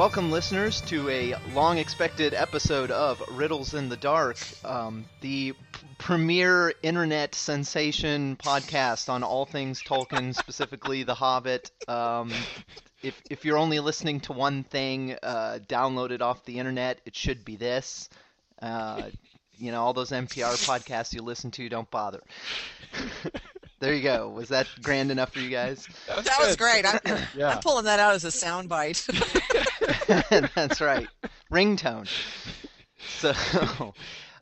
Welcome, listeners, to a long expected episode of Riddles in the Dark, um, the p- premier internet sensation podcast on all things Tolkien, specifically The Hobbit. Um, if, if you're only listening to one thing, uh, download it off the internet. It should be this. Uh, you know, all those NPR podcasts you listen to, don't bother. there you go. Was that grand enough for you guys? That That was great. I'm, Yeah. I'm pulling that out as a soundbite. That's right. Ringtone. So,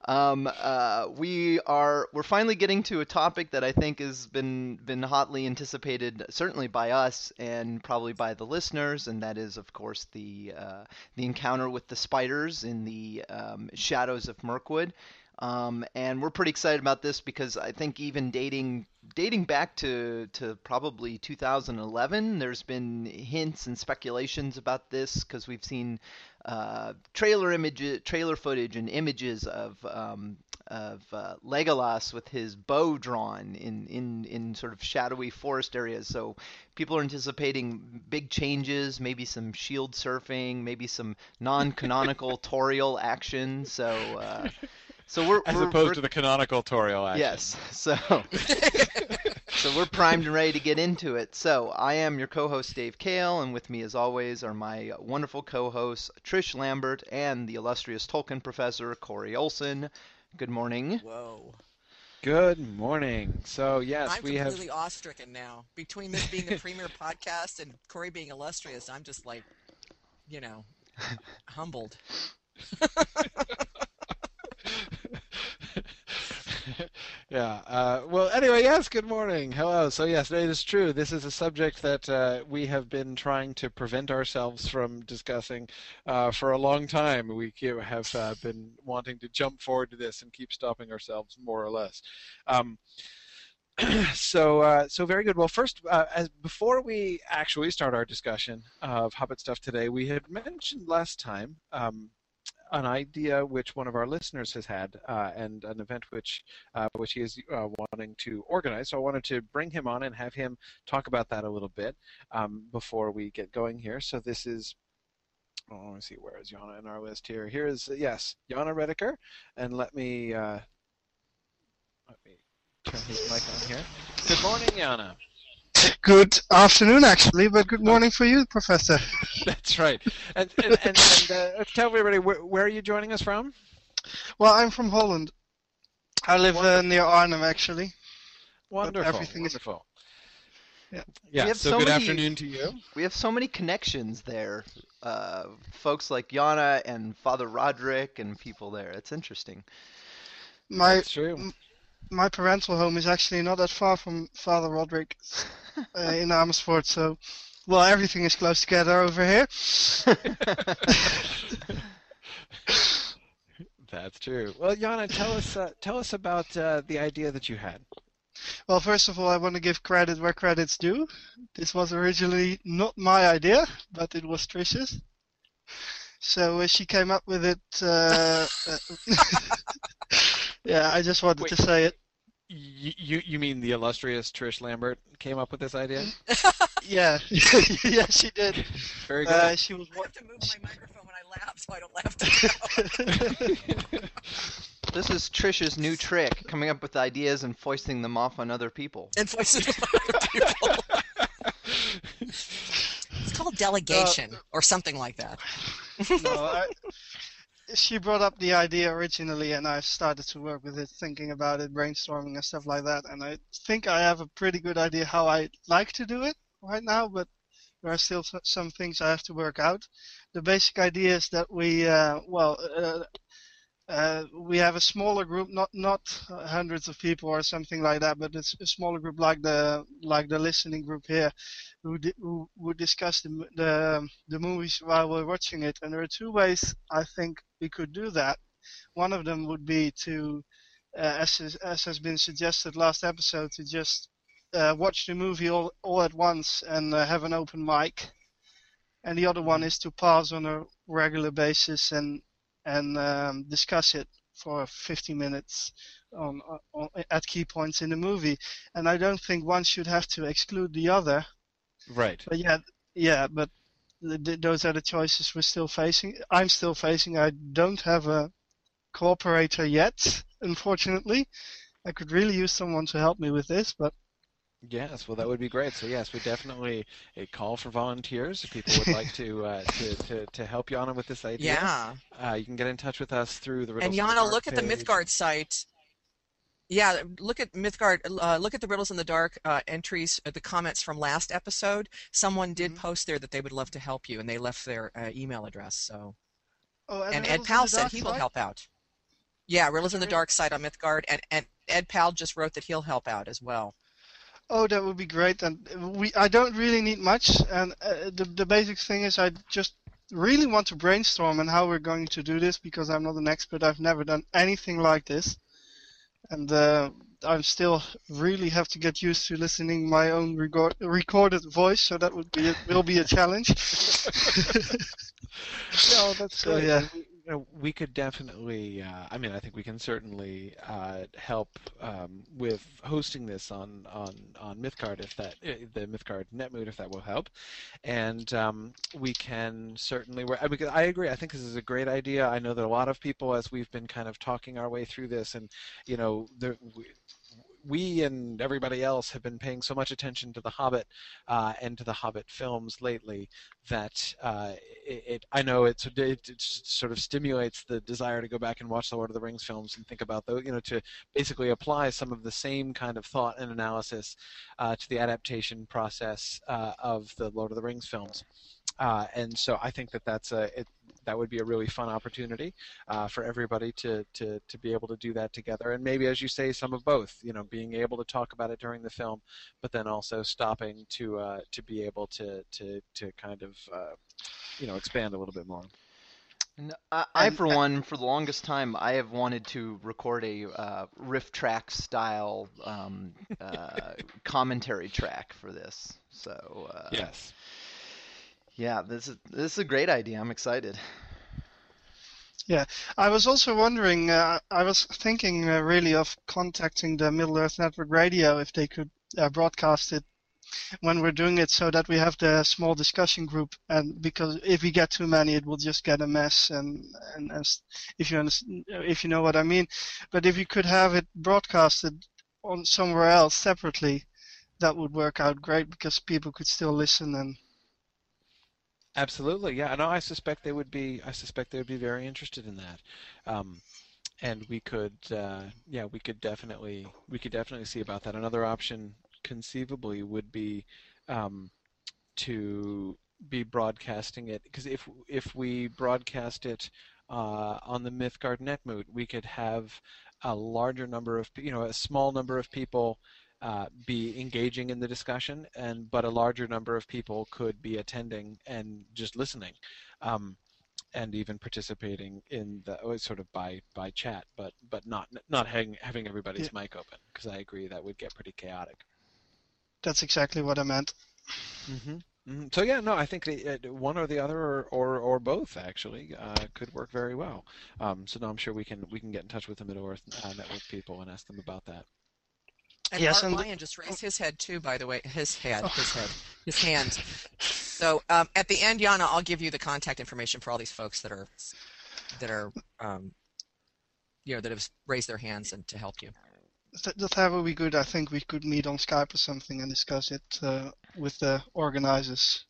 um, uh, we are we're finally getting to a topic that I think has been been hotly anticipated, certainly by us and probably by the listeners, and that is, of course, the uh, the encounter with the spiders in the um, shadows of Mirkwood. Um, and we're pretty excited about this because I think even dating dating back to to probably 2011, there's been hints and speculations about this because we've seen uh, trailer images, trailer footage, and images of um, of uh, Legolas with his bow drawn in, in in sort of shadowy forest areas. So people are anticipating big changes, maybe some shield surfing, maybe some non-canonical Tauriel action. So. Uh, so we're, As we're- opposed we're- to the canonical Tauriel action. Yes. So so we're primed and ready to get into it. So I am your co-host Dave Kale, and with me as always are my wonderful co-hosts Trish Lambert and the illustrious Tolkien professor Corey Olsen. Good morning. Whoa. Good morning. So yes, I'm we have. completely awestricken now. Between this being a premier podcast and Corey being illustrious, I'm just like, you know, humbled. yeah. Uh, well, anyway, yes. Good morning. Hello. So yes, it is true. This is a subject that uh, we have been trying to prevent ourselves from discussing uh, for a long time. We have uh, been wanting to jump forward to this and keep stopping ourselves, more or less. Um, so uh, so very good. Well, first, uh, as before we actually start our discussion of Hobbit stuff today, we had mentioned last time um, an idea which one of our listeners has had, uh, and an event which uh, which he is uh, wanting to organize. So I wanted to bring him on and have him talk about that a little bit um, before we get going here. So this is. Oh, let me see. Where is Yana in our list here? Here is yes, Yana Rediker, and let me uh, let me turn his mic on here. Good morning, Yana. Good afternoon, actually, but good morning for you, Professor. That's right. And and, and, and uh, tell everybody where, where are you joining us from? Well, I'm from Holland. I live uh, near Arnhem, actually. Wonderful. everything is- wonderful. Yeah. Yeah. We have so, so good many- afternoon to you. We have so many connections there. Uh, folks like Yana and Father Roderick and people there. It's interesting. My That's true. My parental home is actually not that far from Father Roderick uh, in Amersfoort, so well, everything is close together over here. That's true. Well, Yana, tell us uh, tell us about uh, the idea that you had. Well, first of all, I want to give credit where credit's due. This was originally not my idea, but it was Trish's. So uh, she came up with it. Uh, uh, yeah, I just wanted Wait. to say it. You, you you mean the illustrious Trish Lambert came up with this idea? Yeah, yeah, she did. Very good. Uh, she was I have to move my microphone when I laugh so I don't laugh too loud. This is Trish's new trick, coming up with ideas and foisting them off on other people. and voices of other people. It's called delegation or something like that. no, I, she brought up the idea originally, and I started to work with it, thinking about it, brainstorming and stuff like that. And I think I have a pretty good idea how I like to do it right now, but there are still some things I have to work out. The basic idea is that we, uh, well, uh, uh, we have a smaller group, not not uh, hundreds of people or something like that, but it's a smaller group like the like the listening group here, who di- who would discuss the the the movies while we're watching it. And there are two ways I think we could do that. One of them would be to, uh, as is- as has been suggested last episode, to just uh, watch the movie all all at once and uh, have an open mic. And the other one is to pause on a regular basis and and um, discuss it for 50 minutes on, on at key points in the movie. And I don't think one should have to exclude the other. Right. But yeah, yeah, but th- th- those are the choices we're still facing. I'm still facing. I don't have a cooperator yet, unfortunately. I could really use someone to help me with this, but Yes, well, that would be great. So yes, we definitely a call for volunteers if people would like to uh, to, to to help Yana with this idea. Yeah. Uh, you can get in touch with us through the And Riddles in the Yana, Dark look at the. Mythgard site. Yeah, look at Mythgard. Uh, look at the Riddles in the Dark uh, entries, uh, the comments from last episode. Someone did Mhm. post there that they would love to help you, and they left their uh, email address. So, oh, and the Ed Powell said he will help out. Yeah, Riddles in the Dark site on Mythgard, and and Ed Powell just wrote that he'll help out as well. Oh, that would be great. And we, I don't really need much. And uh, the the basic thing is, I just really want to brainstorm on how we're going to do this because I'm not an expert. I've never done anything like this, and uh, I still really have to get used to listening my own record, recorded voice. So that would be a, will be a challenge. No, that's So, great. yeah. We, you know, we could definitely. Uh, I mean, I think we can certainly uh, help um, with hosting this on on on Mythgard if that uh, the Mythgard Netmoot if that will help, and um, we can certainly. I, because I agree. I think this is a great idea. I know that a lot of people, as we've been kind of talking our way through this, and you know, the, we, we and everybody else have been paying so much attention to The Hobbit uh, and to the Hobbit films lately that uh, it, it, I know it's, it, it sort of stimulates the desire to go back and watch the Lord of the Rings films and think about those, you know, to basically apply some of the same kind of thought and analysis uh, to the adaptation process uh, of the Lord of the Rings films. Uh, and so I think that that's a it, that would be a really fun opportunity uh, for everybody to, to to be able to do that together, and maybe, as you say, some of both. You know, being able to talk about it during the film, but then also stopping to uh, to be able to to to kind of uh, you know expand a little bit more. And I, I, for one, for the longest time, I have wanted to record a uh, riff track style um, uh, commentary track for this. So uh, Yes. Yeah, this is this is a great idea. I'm excited. Yeah, I was also wondering, uh, I was thinking uh, really of contacting the Middle Earth Network Radio if they could uh, broadcast it when we're doing it so that we have the small discussion group and because if we get too many it will just get a mess and and as if you understand, if you know what I mean but if you could have it broadcasted on somewhere else separately that would work out great because people could still listen and Absolutely, yeah. No, I suspect they would be. I suspect they would be very interested in that, um, and we could, uh, yeah, we could definitely, we could definitely see about that. Another option, conceivably, would be um, to be broadcasting it because if if we broadcast it uh, on the Mythgard Netmoot, we could have a larger number of, you know, a small number of people uh, be engaging in the discussion, and but a larger number of people could be attending and just listening, um, and even participating in the oh, sort of by by chat, but but not not having having everybody's mic open because I agree that would get pretty chaotic. that's exactly what I meant hmm hmm So yeah, no, I think the, uh, one or the other, or or, or both actually, uh, could work very well. Um, so now I'm sure we can we can get in touch with the Middle Earth uh, Network people and ask them about that. And Yes, Art and- Lyon just raised his head too, by the way. His head, his head, his hand. So um, at the end, Yana, I'll give you the contact information for all these folks that are that are um, you know that have raised their hands and to help you. Th- that that would be good. I think we could meet on Skype or something and discuss it uh, with the organizers.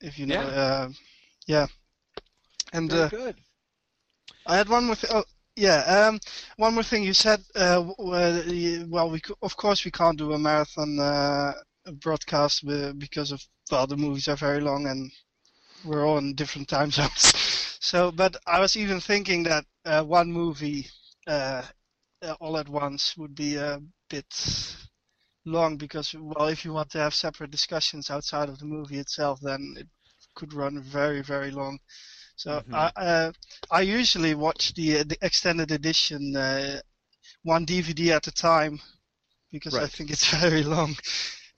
If you know, Yeah. uh, yeah. And Very uh, good. I had one with. Oh, yeah. Um, one more thing. You said, uh, well, we of course we can't do a marathon uh, broadcast because of well, the movies are very long and we're all in different time zones. so, but I was even thinking that uh, one movie uh, all at once would be a bit long because, well, if you want to have separate discussions outside of the movie itself, then it could run very, very long. So Mhm. I uh, I usually watch the the extended edition uh, one DVD at a time because I think it's very long,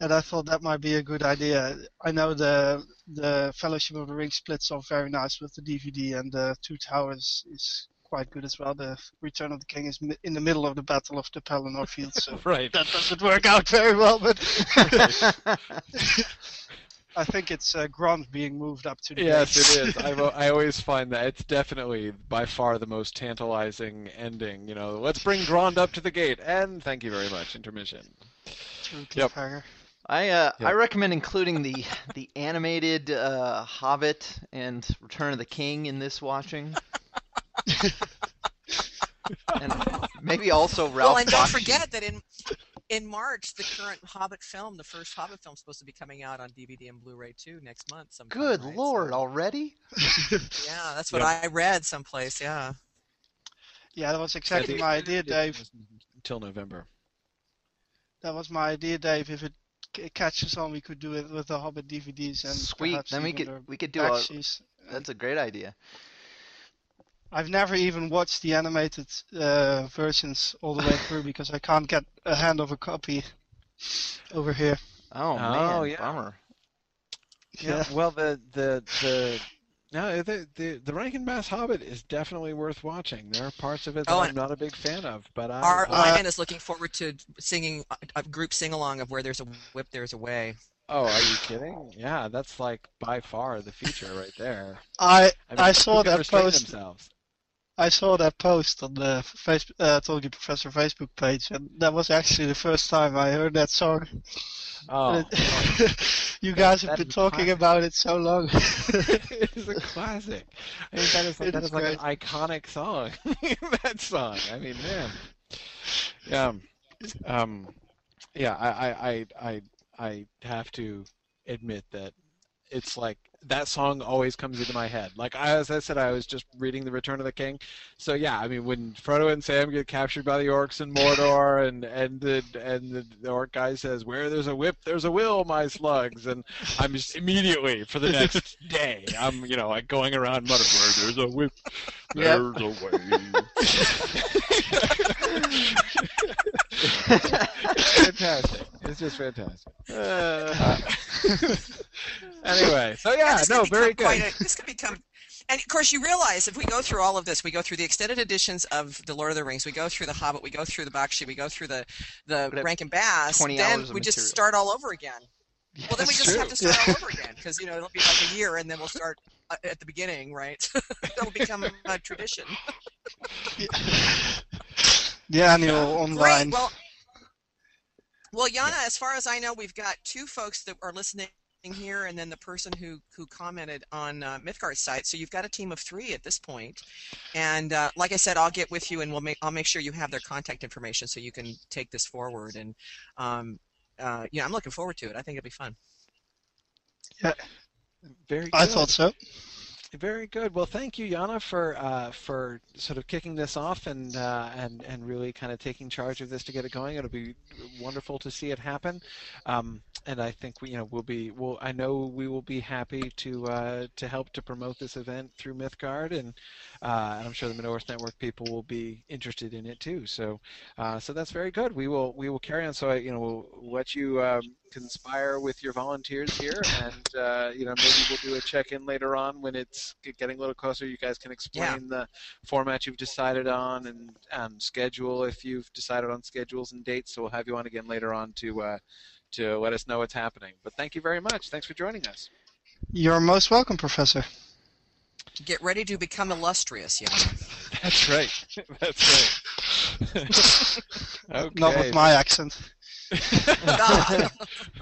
and I thought that might be a good idea. I know the the Fellowship of the Ring splits off very nice with the DVD, and the Two Towers is quite good as well. The Return of the King is in the middle of the Battle of the Pelennor Field, so Right. that doesn't work out very well. But I think it's uh, Grond being moved up to the Yes, it is. I, I always find that it's definitely by far the most tantalizing ending. You know, let's bring Grond up to the gate, and thank you very much. Intermission. True Yep. I uh, Yeah. I recommend including the the animated uh, Hobbit and Return of the King in this watching. and maybe also Ralph well, and don't Bakshi. forget that in in March, the current Hobbit film, the first Hobbit film, is supposed to be coming out on DVD and Blu-ray too next month. Sometime, Good right? lord, So- already? yeah, that's what Yeah. I read someplace. Yeah. Yeah, that was exactly Yeah, my idea, Dave. Until November. That was my idea, Dave. If it c- catches on, we could do it with the Hobbit DVDs and Sweet. Then we could we could do a. That's a great idea. I've never even watched the animated uh, versions all the way through because I can't get a hand of a copy over here. Oh, Oh, man, yeah. bummer. Yeah. Well, the the the no the the the Rankin Bass Hobbit is definitely worth watching. There are parts of it that Oh, I'm not a big fan of, but I, Our I- Ryan is looking forward to singing a, a group sing along of "Where There's a Whip, There's a Way." oh, are you kidding? Yeah, that's like by far the feature right there. I I, mean, I saw can that post. Themselves? I saw that post on the face, uh, Tolkien Professor Facebook page, and that was actually the first time I heard that song. Oh, it- you guys have that been talking classic. about it so long. it is a classic. I mean, that is like, that is, is like an iconic song. that song. I mean, man. Yeah. Um, yeah. I, I, I, I have to admit that it's like that song always comes into my head. Like I, as I said, I was just reading The Return of the King. So yeah, I mean, when Frodo and Sam get captured by the orcs in Mordor, and and the and the, the orc guy says, "Where there's a whip, there's a will, my slugs," and I'm just immediately for the next day, I'm you know like going around muttering, "Where there's a whip, Yep. there's a way." it's fantastic. It's just fantastic. Uh, anyway, so yeah, no, very good. A, this could become, and of course, you realize if we go through all of this, we go through the extended editions of the Lord of the Rings, we go through the Hobbit, we go through the Bakshi, we go through the the Could Rankin Bass. Then hours of we just start all over again. Well, then we That's just have to start all over again because you know it'll be like a year, and then we'll start uh, at the beginning, right? It'll become a tradition. The annual online. Great. Well, well, Yana, as far as I know, we've got two folks that are listening here, and then the person who who commented on uh, Mythgard's site. So you've got a team of three at this point. And uh, like I said, I'll get with you, and we'll make I'll make sure you have their contact information so you can take this forward. And um, uh, yeah, I'm looking forward to it. I think it'll be fun. Yeah, Very I thought so. Very good. Well, thank you, Yana, for uh, for sort of kicking this off and uh, and and really kind of taking charge of this to get it going. It'll be wonderful to see it happen, um, and I think we, you know, we'll be. We'll, I know we will be happy to uh, to help to promote this event through Mythgard, and, uh, and I'm sure the Middle Earth Network people will be interested in it too. So, uh, so that's very good. We will we will carry on. So I, you know, we'll let you. Um, conspire with your volunteers here, and uh, you know maybe we'll do a check-in later on when it's getting a little closer. You guys can explain the format you've decided on and, and schedule if you've decided on schedules and dates. So we'll have you on again later on to uh, to let us know what's happening. But thank you very much. Thanks for joining us. You're most welcome, Professor. Get ready to become illustrious, Yana. That's right. That's right. okay. Not with my accent.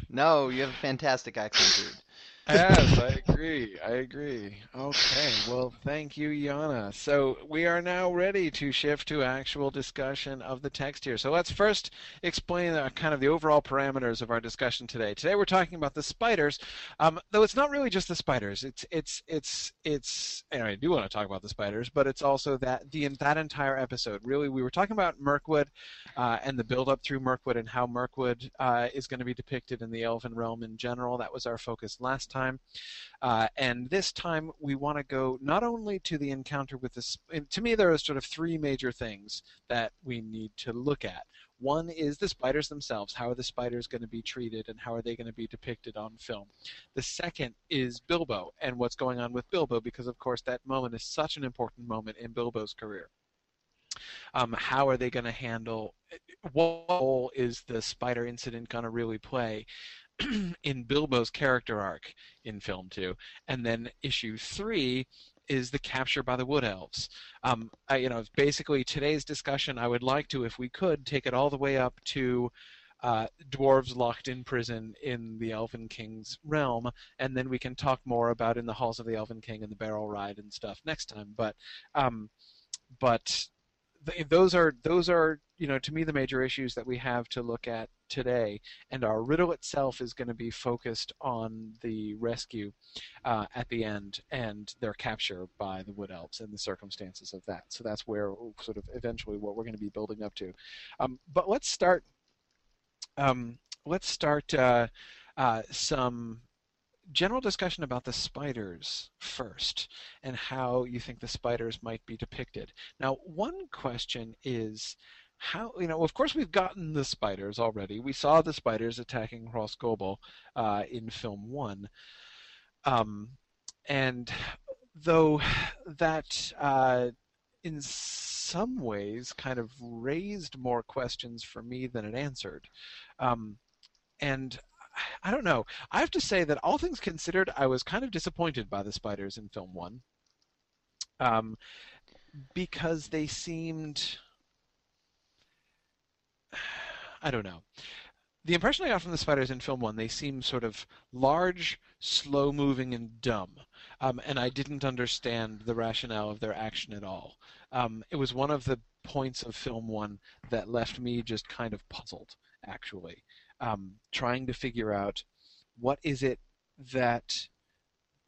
No, you have a fantastic accent, dude. Yes, I agree. I agree. Okay, well, thank you, Yana. So we are now ready to shift to actual discussion of the text here. So let's first explain uh, kind of the overall parameters of our discussion today. Today we're talking about the spiders, um, though it's not really just the spiders. It's it's it's it's. I do want to talk about the spiders, but it's also that the that entire episode. Really, we were talking about Mirkwood uh, and the build up through Mirkwood and how Mirkwood uh, is going to be depicted in the Elven realm in general. That was our focus last time. Uh, and this time we want to go not only to the encounter with this. To me, there are sort of three major things that we need to look at. One is the spiders themselves. How are the spiders going to be treated and how are they going to be depicted on film? The second is Bilbo and what's going on with Bilbo, because of course that moment is such an important moment in Bilbo's career. Um, how are they going to handle what role is the spider incident going to really play? in Bilbo's character arc in film two, and then issue three is the capture by the Wood Elves. Um, I, you know, basically today's discussion, I would like to, if we could, take it all the way up to uh, dwarves locked in prison in the Elven King's realm, and then we can talk more about in the halls of the Elven King and the barrel ride and stuff next time. But, um, but th- those are those are you know to me the major issues that we have to look at today, and our riddle itself is going to be focused on the rescue uh, at the end and their capture by the Wood Elves and the circumstances of that. So that's where sort of eventually what we're going to be building up to. Um, but let's start. Um, let's start uh, uh, some general discussion about the spiders first and how you think the spiders might be depicted. Now, one question is how you know of course we've gotten the spiders already we saw the spiders attacking Rhosgobel uh, in film one um, and though that uh, in some ways kind of raised more questions for me than it answered um, and I don't know. I have to say that all things considered, I was kind of disappointed by the spiders in film one, um, because they seemed. I don't know. The impression I got from the spiders in film one, they seemed sort of large, slow moving, and dumb. Um, and I didn't understand the rationale of their action at all. Um, it was one of the points of film one that left me just kind of puzzled, actually um, trying to figure out what is it that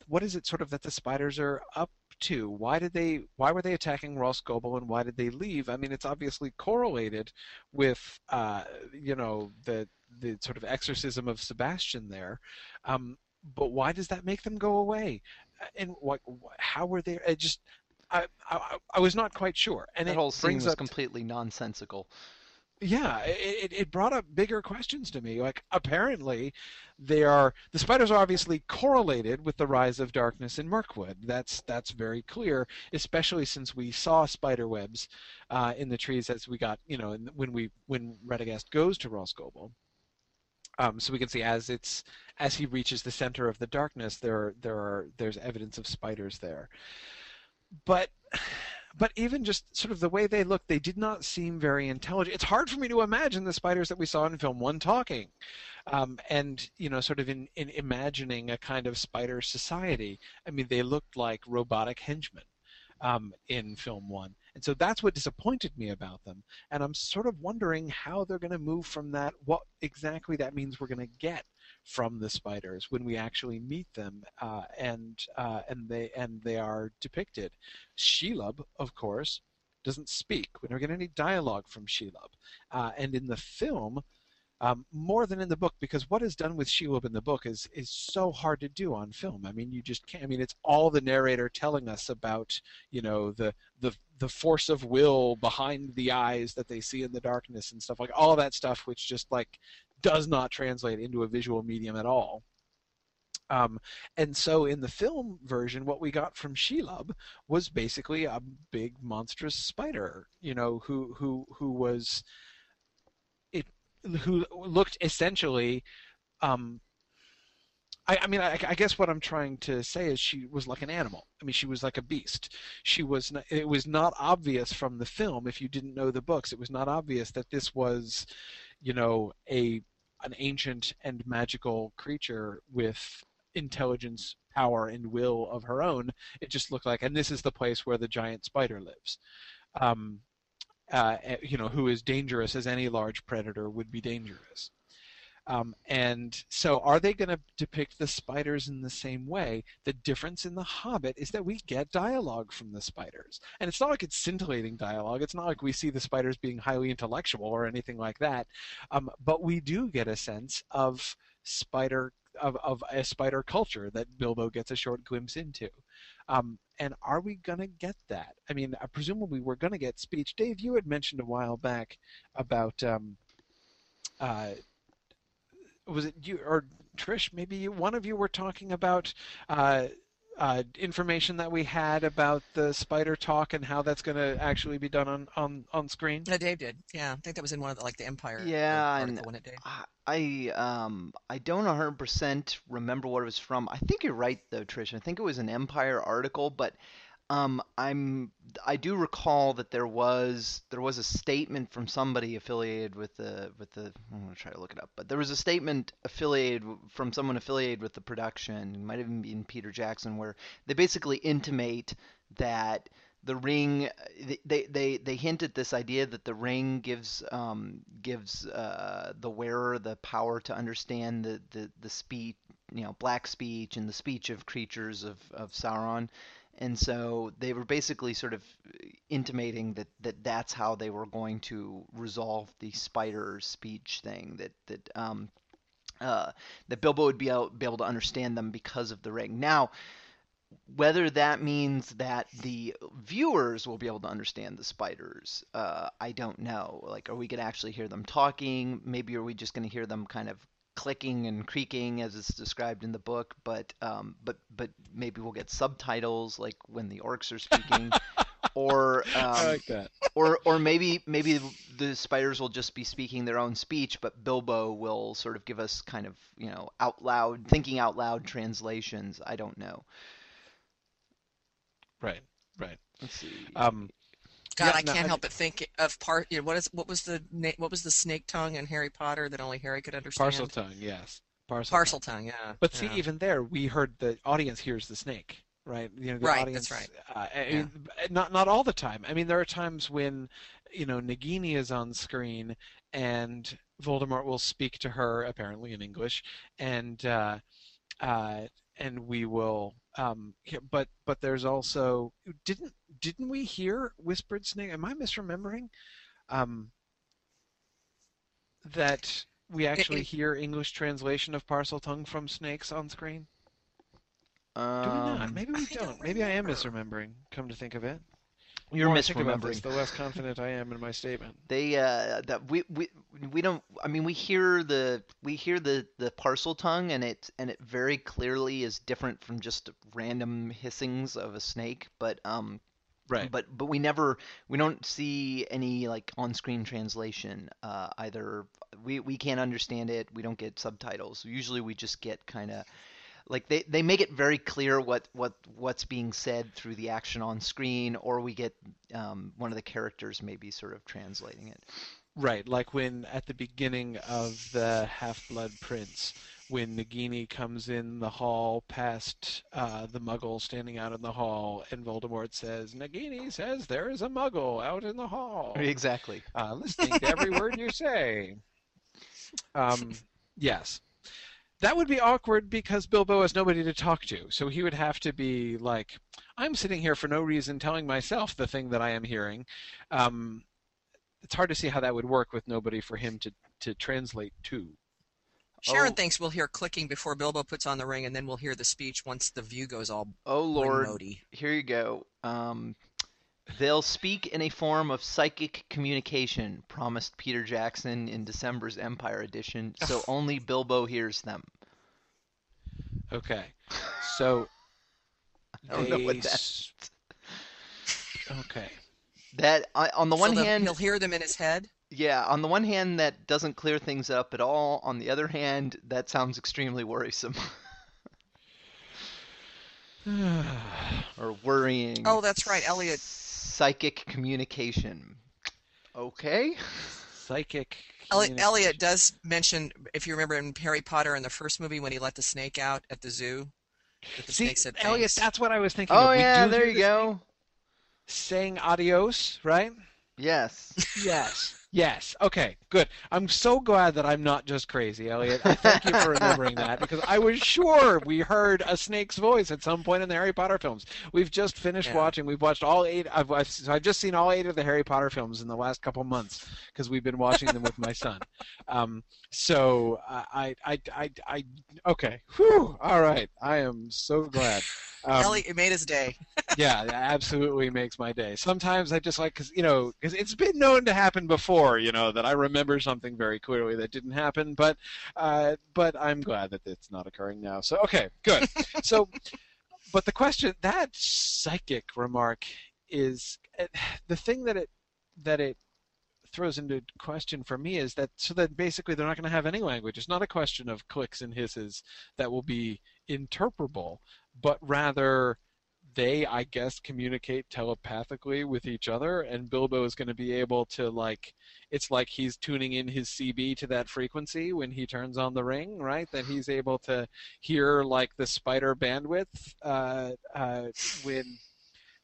what is it sort of that the spiders are up to? Why did they why were they attacking Rhosgobel and why did they leave? I mean, it's obviously correlated with uh, you know the the sort of exorcism of Sebastian there. Um, but why does that make them go away? And what how were they? It just I, I, I was not quite sure. And that whole scene was completely nonsensical. Yeah, it, it brought up bigger questions to me. Like, apparently, they are the spiders are obviously correlated with the rise of darkness in Mirkwood. That's that's very clear, especially since we saw spider webs uh, in the trees as we got, you know, when we when Radagast goes to Ross. Um, so we can see as it's as he reaches the center of the darkness, there there are there's evidence of spiders there. But but even just sort of the way they look, they did not seem very intelligent. It's hard for me to imagine the spiders that we saw in film one talking, um, and you know, sort of in, in imagining a kind of spider society. I mean, they looked like robotic henchmen um, in film one, and so that's what disappointed me about them. And I'm sort of wondering how they're going to move from that. What exactly that means we're going to get from the spiders when we actually meet them, uh, and uh, and they and they are depicted. Shelob, of course, doesn't speak. We don't get any dialogue from Shelob, uh, and in the film. Um, more than in the book, because what is done with Shelob in the book is is so hard to do on film. I mean, you just can't. I mean, it's all the narrator telling us about, you know, the the the force of will behind the eyes that they see in the darkness and stuff like all that stuff, which just like does not translate into a visual medium at all. Um, and so in the film version, what we got from Shelob was basically a big monstrous spider, you know, who who who was it who looked essentially. Um, I, I mean, I, I, guess what I'm trying to say is she was like an animal. I mean, she was like a beast. She was. Not, it was not obvious from the film if you didn't know the books. It was not obvious that this was, you know, a an ancient and magical creature with intelligence, power, and will of her own. It just looked like, and this is the place where the giant spider lives. Um, uh, eh, you know, who is dangerous as any large predator would be dangerous. Um, and so, are they going to depict the spiders in the same way? The difference in The Hobbit is that we get dialogue from the spiders. And it's not like it's scintillating dialogue. It's not like we see the spiders being highly intellectual or anything like that. Um, but we do get a sense of spider. Of, of a spider culture that Bilbo gets a short glimpse into. Um, and are we going to get that? I mean, uh, presumably we're going to get speech. Dave, you had mentioned a while back about um, uh, was it you or Trish? Maybe you, one of you were talking about uh, uh, information that we had about the spider talk and how that's going to actually be done on, on, on screen? No, Dave did. Yeah, I think that was in one of the, like the Empire. Yeah, and wasn't it, Dave? I um I don't 100% remember what it was from. I think you're right though, Trish. I think it was an Empire article, but um I'm I do recall that there was there was a statement from somebody affiliated with the with the I'm gonna try to look it up, but there was a statement affiliated from someone affiliated with the production. It might have been Peter Jackson, where they basically intimate that the ring they they they hint at this idea that the ring gives um gives uh the wearer the power to understand the the the speech you know black speech and the speech of creatures of of Sauron and so they were basically sort of intimating that that that's how they were going to resolve the spider speech thing that that um uh that Bilbo would be able, be able to understand them because of the ring now whether that means that the viewers will be able to understand the spiders, uh, I don't know. Like, are we going to actually hear them talking? Maybe are we just going to hear them kind of clicking and creaking as it's described in the book? But um, but but maybe we'll get subtitles like when the orcs are speaking, or I um, like that. or or maybe maybe the spiders will just be speaking their own speech, but Bilbo will sort of give us kind of you know out loud, thinking out loud translations. I don't know. Right, right. Let's see. Um, God, yeah, I can't I- help but think of part. You know, what is what was the what was the snake tongue in Harry Potter that only Harry could understand? Parseltongue, yes. Parcel. Parseltongue. tongue, yeah. But see, yeah. even there, we heard the audience hears the snake, right? You know, the Right, audience. that's Uh, I mean, Not not all the time. I mean, there are times when, you know, Nagini is on screen and Voldemort will speak to her apparently in English, and uh, uh, and we will. Um, but but there's also didn't didn't we hear whispered snake? Am I misremembering? Um, that we actually hear English translation of Parseltongue from snakes on screen. Do we not? Um, Maybe we don't. don't Maybe I am misremembering. Come to think of it, You're The more I think about misremembering. this, the less confident I am in my statement. They uh that we we we don't I mean we hear the we hear the the Parseltongue and it and it very clearly is different from just random hissings of a snake but um Right. but but we never we don't see any like on-screen translation uh either we we can't understand it we don't get subtitles usually we just get kind of like they, they make it very clear what, what what's being said through the action on screen or we get um, one of the characters maybe sort of translating it. Right, like when at the beginning of the Half-Blood Prince, when Nagini comes in the hall past uh, the Muggle standing out in the hall, and Voldemort says, "Nagini says there is a Muggle out in the hall, exactly. Uh, listening to every word you say." Um, yes, that would be awkward because Bilbo has nobody to talk to, so he would have to be like, "I'm sitting here for no reason, telling myself the thing that I am hearing." Um, it's hard to see how that would work with nobody for him to, to translate to. Sharon Oh. thinks we'll hear clicking before Bilbo puts on the ring, and then we'll hear the speech once the view goes all oh lord ring-mody. here you go um, they'll speak in a form of psychic communication promised peter jackson in december's empire edition so only bilbo hears them Okay, so I don't know what that Okay, that I, on the one the- hand he'll hear them in his head. Yeah, on the one hand, that doesn't clear things up at all. On the other hand, that sounds extremely worrisome or worrying. Oh, that's right, Elliot. Psychic communication. Okay. psychic. Elliot, Elliot does mention, if you remember in Harry Potter in the first movie when he let the snake out at the zoo, that the See, snake said Elliot, thanks. that's what I was thinking. Oh of. Yeah, there you the go. Saying adios, right? Yes. Yes. Yes. Okay. Good. I'm so glad that I'm not just crazy, Elliot. I thank you for remembering that because I was sure we heard a snake's voice at some point in the Harry Potter films. We've just finished Yeah. watching. We've watched all eight. I've, I've so I've just seen all eight of the Harry Potter films in the last couple months because we've been watching them with my son. Um, so I, I, I, I, I, okay. Whew. All right. I am so glad. Um, Elliot, it made his day. yeah, that absolutely makes my day. Sometimes I just like because you know because it's been known to happen before. You know that I remember something very clearly that didn't happen, but uh, but I'm glad that it's not occurring now. So okay, good. so but the question that psychic remark is the thing that it that it throws into question for me is that so that basically they're not going to have any language. It's not a question of clicks and hisses that will be interpretable, but rather they, I guess, communicate telepathically with each other, and Bilbo is going to be able to like. It's like he's tuning in his CB to that frequency when he turns on the ring, right? That he's able to hear like the spider bandwidth uh, uh, when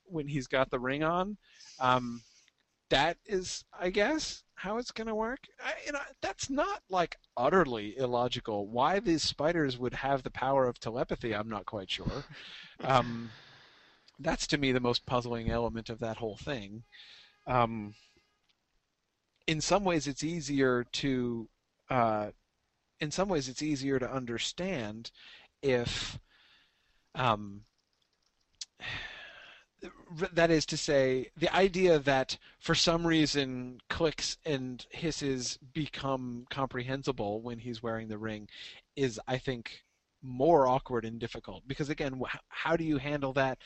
when he's got the ring on. Um, that is, I guess, how it's going to work. I, you know, that's not like utterly illogical. Why these spiders would have the power of telepathy, I'm not quite sure. Um, that's to me the most puzzling element of that whole thing. Um, in some ways, it's easier to, uh, in some ways, it's easier to understand if. Um, that is to say, the idea that for some reason clicks and hisses become comprehensible when he's wearing the ring is, I think, more awkward and difficult. Because again, how do you handle that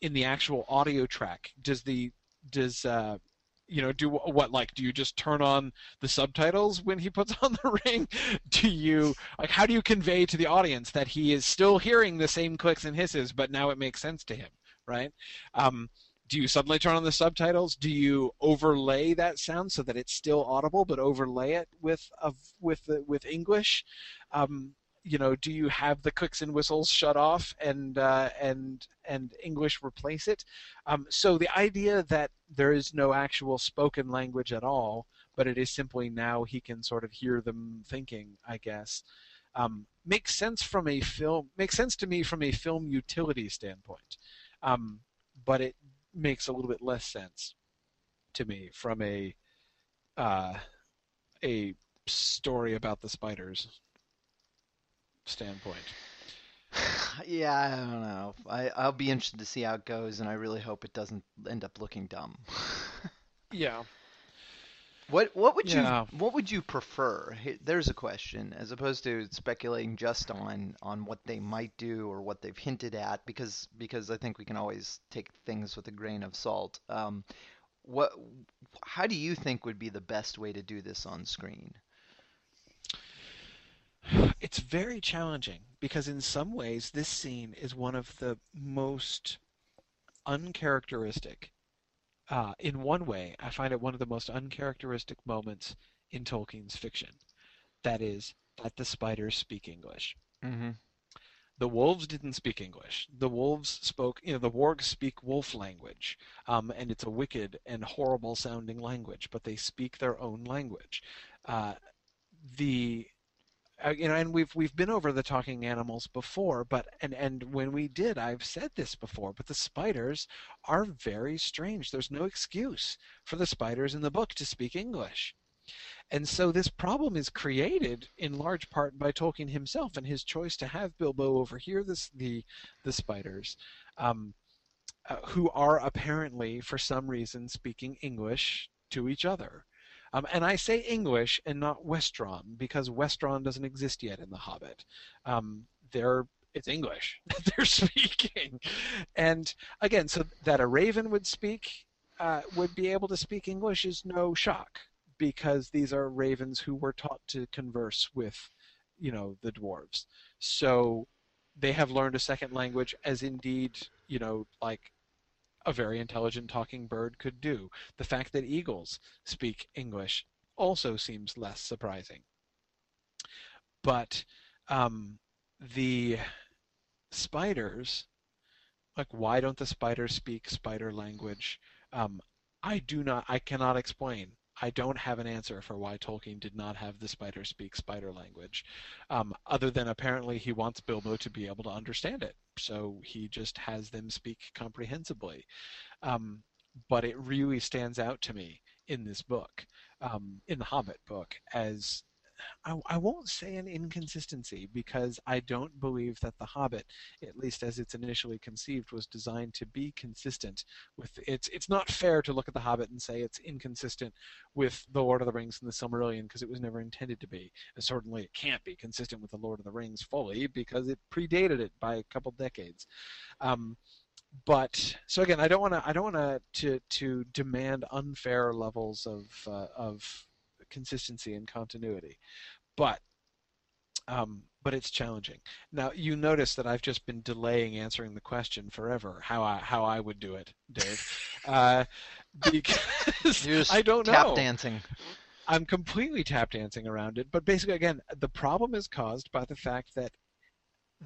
in the actual audio track? Does the does uh, you know do what like do you just turn on the subtitles when he puts on the ring do you like how do you convey to the audience that he is still hearing the same clicks and hisses but now it makes sense to him right? Um, do you suddenly turn on the subtitles? Do you overlay that sound so that it's still audible, but overlay it with of with with English? Um, you know, do you have the clicks and whistles shut off and uh, and and English replace it? Um, so the idea that there is no actual spoken language at all, but it is simply now he can sort of hear them thinking, I guess, um, makes sense from a film makes sense to me from a film utility standpoint. Um, but it makes a little bit less sense to me from a uh, a story about the spiders standpoint. Yeah, I don't know. I, I'll be interested to see how it goes, and I really hope it doesn't end up looking dumb. yeah. What what would Yeah. you what would you prefer? There's a question, as opposed to speculating just on on what they might do or what they've hinted at, because because I think we can always take things with a grain of salt. Um, what how do you think would be the best way to do this on screen? It's very challenging because in some ways this scene is one of the most uncharacteristic. Uh, in one way, I find it one of the most uncharacteristic moments in Tolkien's fiction. That is, that the spiders speak English. Mm-hmm. The wolves didn't speak English. The wolves spoke, you know, the wargs speak wolf language, um, and it's a wicked and horrible sounding language, but they speak their own language. Uh, the you know, and we've we've been over the talking animals before, but and and when we did, I've said this before, but the spiders are very strange. There's no excuse for the spiders in the book to speak English. And so this problem is created in large part by Tolkien himself and his choice to have Bilbo overhear this, the the spiders, um, uh, who are apparently for some reason speaking English to each other. Um, and I say English and not Westron because Westron doesn't exist yet in The Hobbit. Um, they're it's English that they're speaking, and again, so that a raven would speak uh, would be able to speak English is no shock because these are ravens who were taught to converse with, you know, the dwarves. So they have learned a second language, as indeed, you know, like a very intelligent talking bird could do. The fact that eagles speak English also seems less surprising. But um, the spiders, like, why don't the spiders speak spider language? Um, I do not, I cannot explain. I don't have an answer for why Tolkien did not have the spider speak spider language, um, other than apparently he wants Bilbo to be able to understand it. So he just has them speak comprehensibly. Um, but it really stands out to me in this book, um, in the Hobbit book, as I, I won't say an inconsistency because I don't believe that The Hobbit, at least as it's initially conceived, was designed to be consistent with it's it's not fair to look at The Hobbit and say it's inconsistent with The Lord of the Rings and The Silmarillion because it was never intended to be. And certainly it can't be consistent with The Lord of the Rings fully because it predated it by a couple decades. Um, but so again, I don't want to I don't want to to demand unfair levels of uh, of consistency and continuity but um, but it's challenging. Now you notice that I've just been delaying answering the question forever. How I how I would do it, Dave, uh, because I don't tap know. dancing. I'm completely tap dancing around it. But basically, again, the problem is caused by the fact that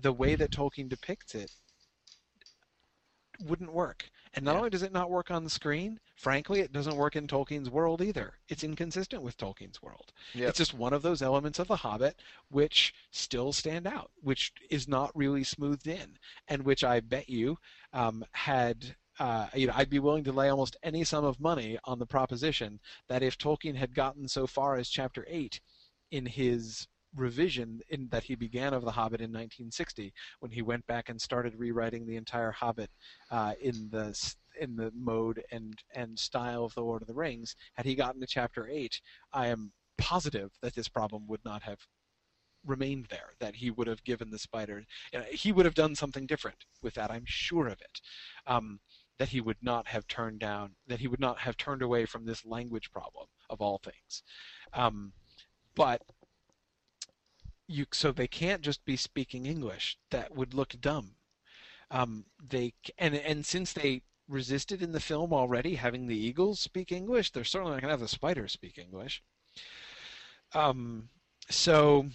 the way that Tolkien depicts it wouldn't work. And not Yeah. only does it not work on the screen, frankly, it doesn't work in Tolkien's world either. It's inconsistent with Tolkien's world. Yep. It's just one of those elements of The Hobbit which still stand out, which is not really smoothed in, and which I bet you um, had. Uh, you know, I'd be willing to lay almost any sum of money on the proposition that if Tolkien had gotten so far as chapter eight in his revision in, that he began of The Hobbit in 1960, when he went back and started rewriting the entire Hobbit uh, in the in the mode and and style of the Lord of the Rings, had he gotten to chapter eight, I am positive that this problem would not have remained there. That he would have given the spider, you know, he would have done something different with that. I'm sure of it. Um, that he would not have turned down, that he would not have turned away from this language problem of all things. Um, but you so they can't just be speaking English. That would look dumb. Um, they and and since they resisted in the film already having the eagles speak English, they're certainly not going to have the spiders speak English. Um, so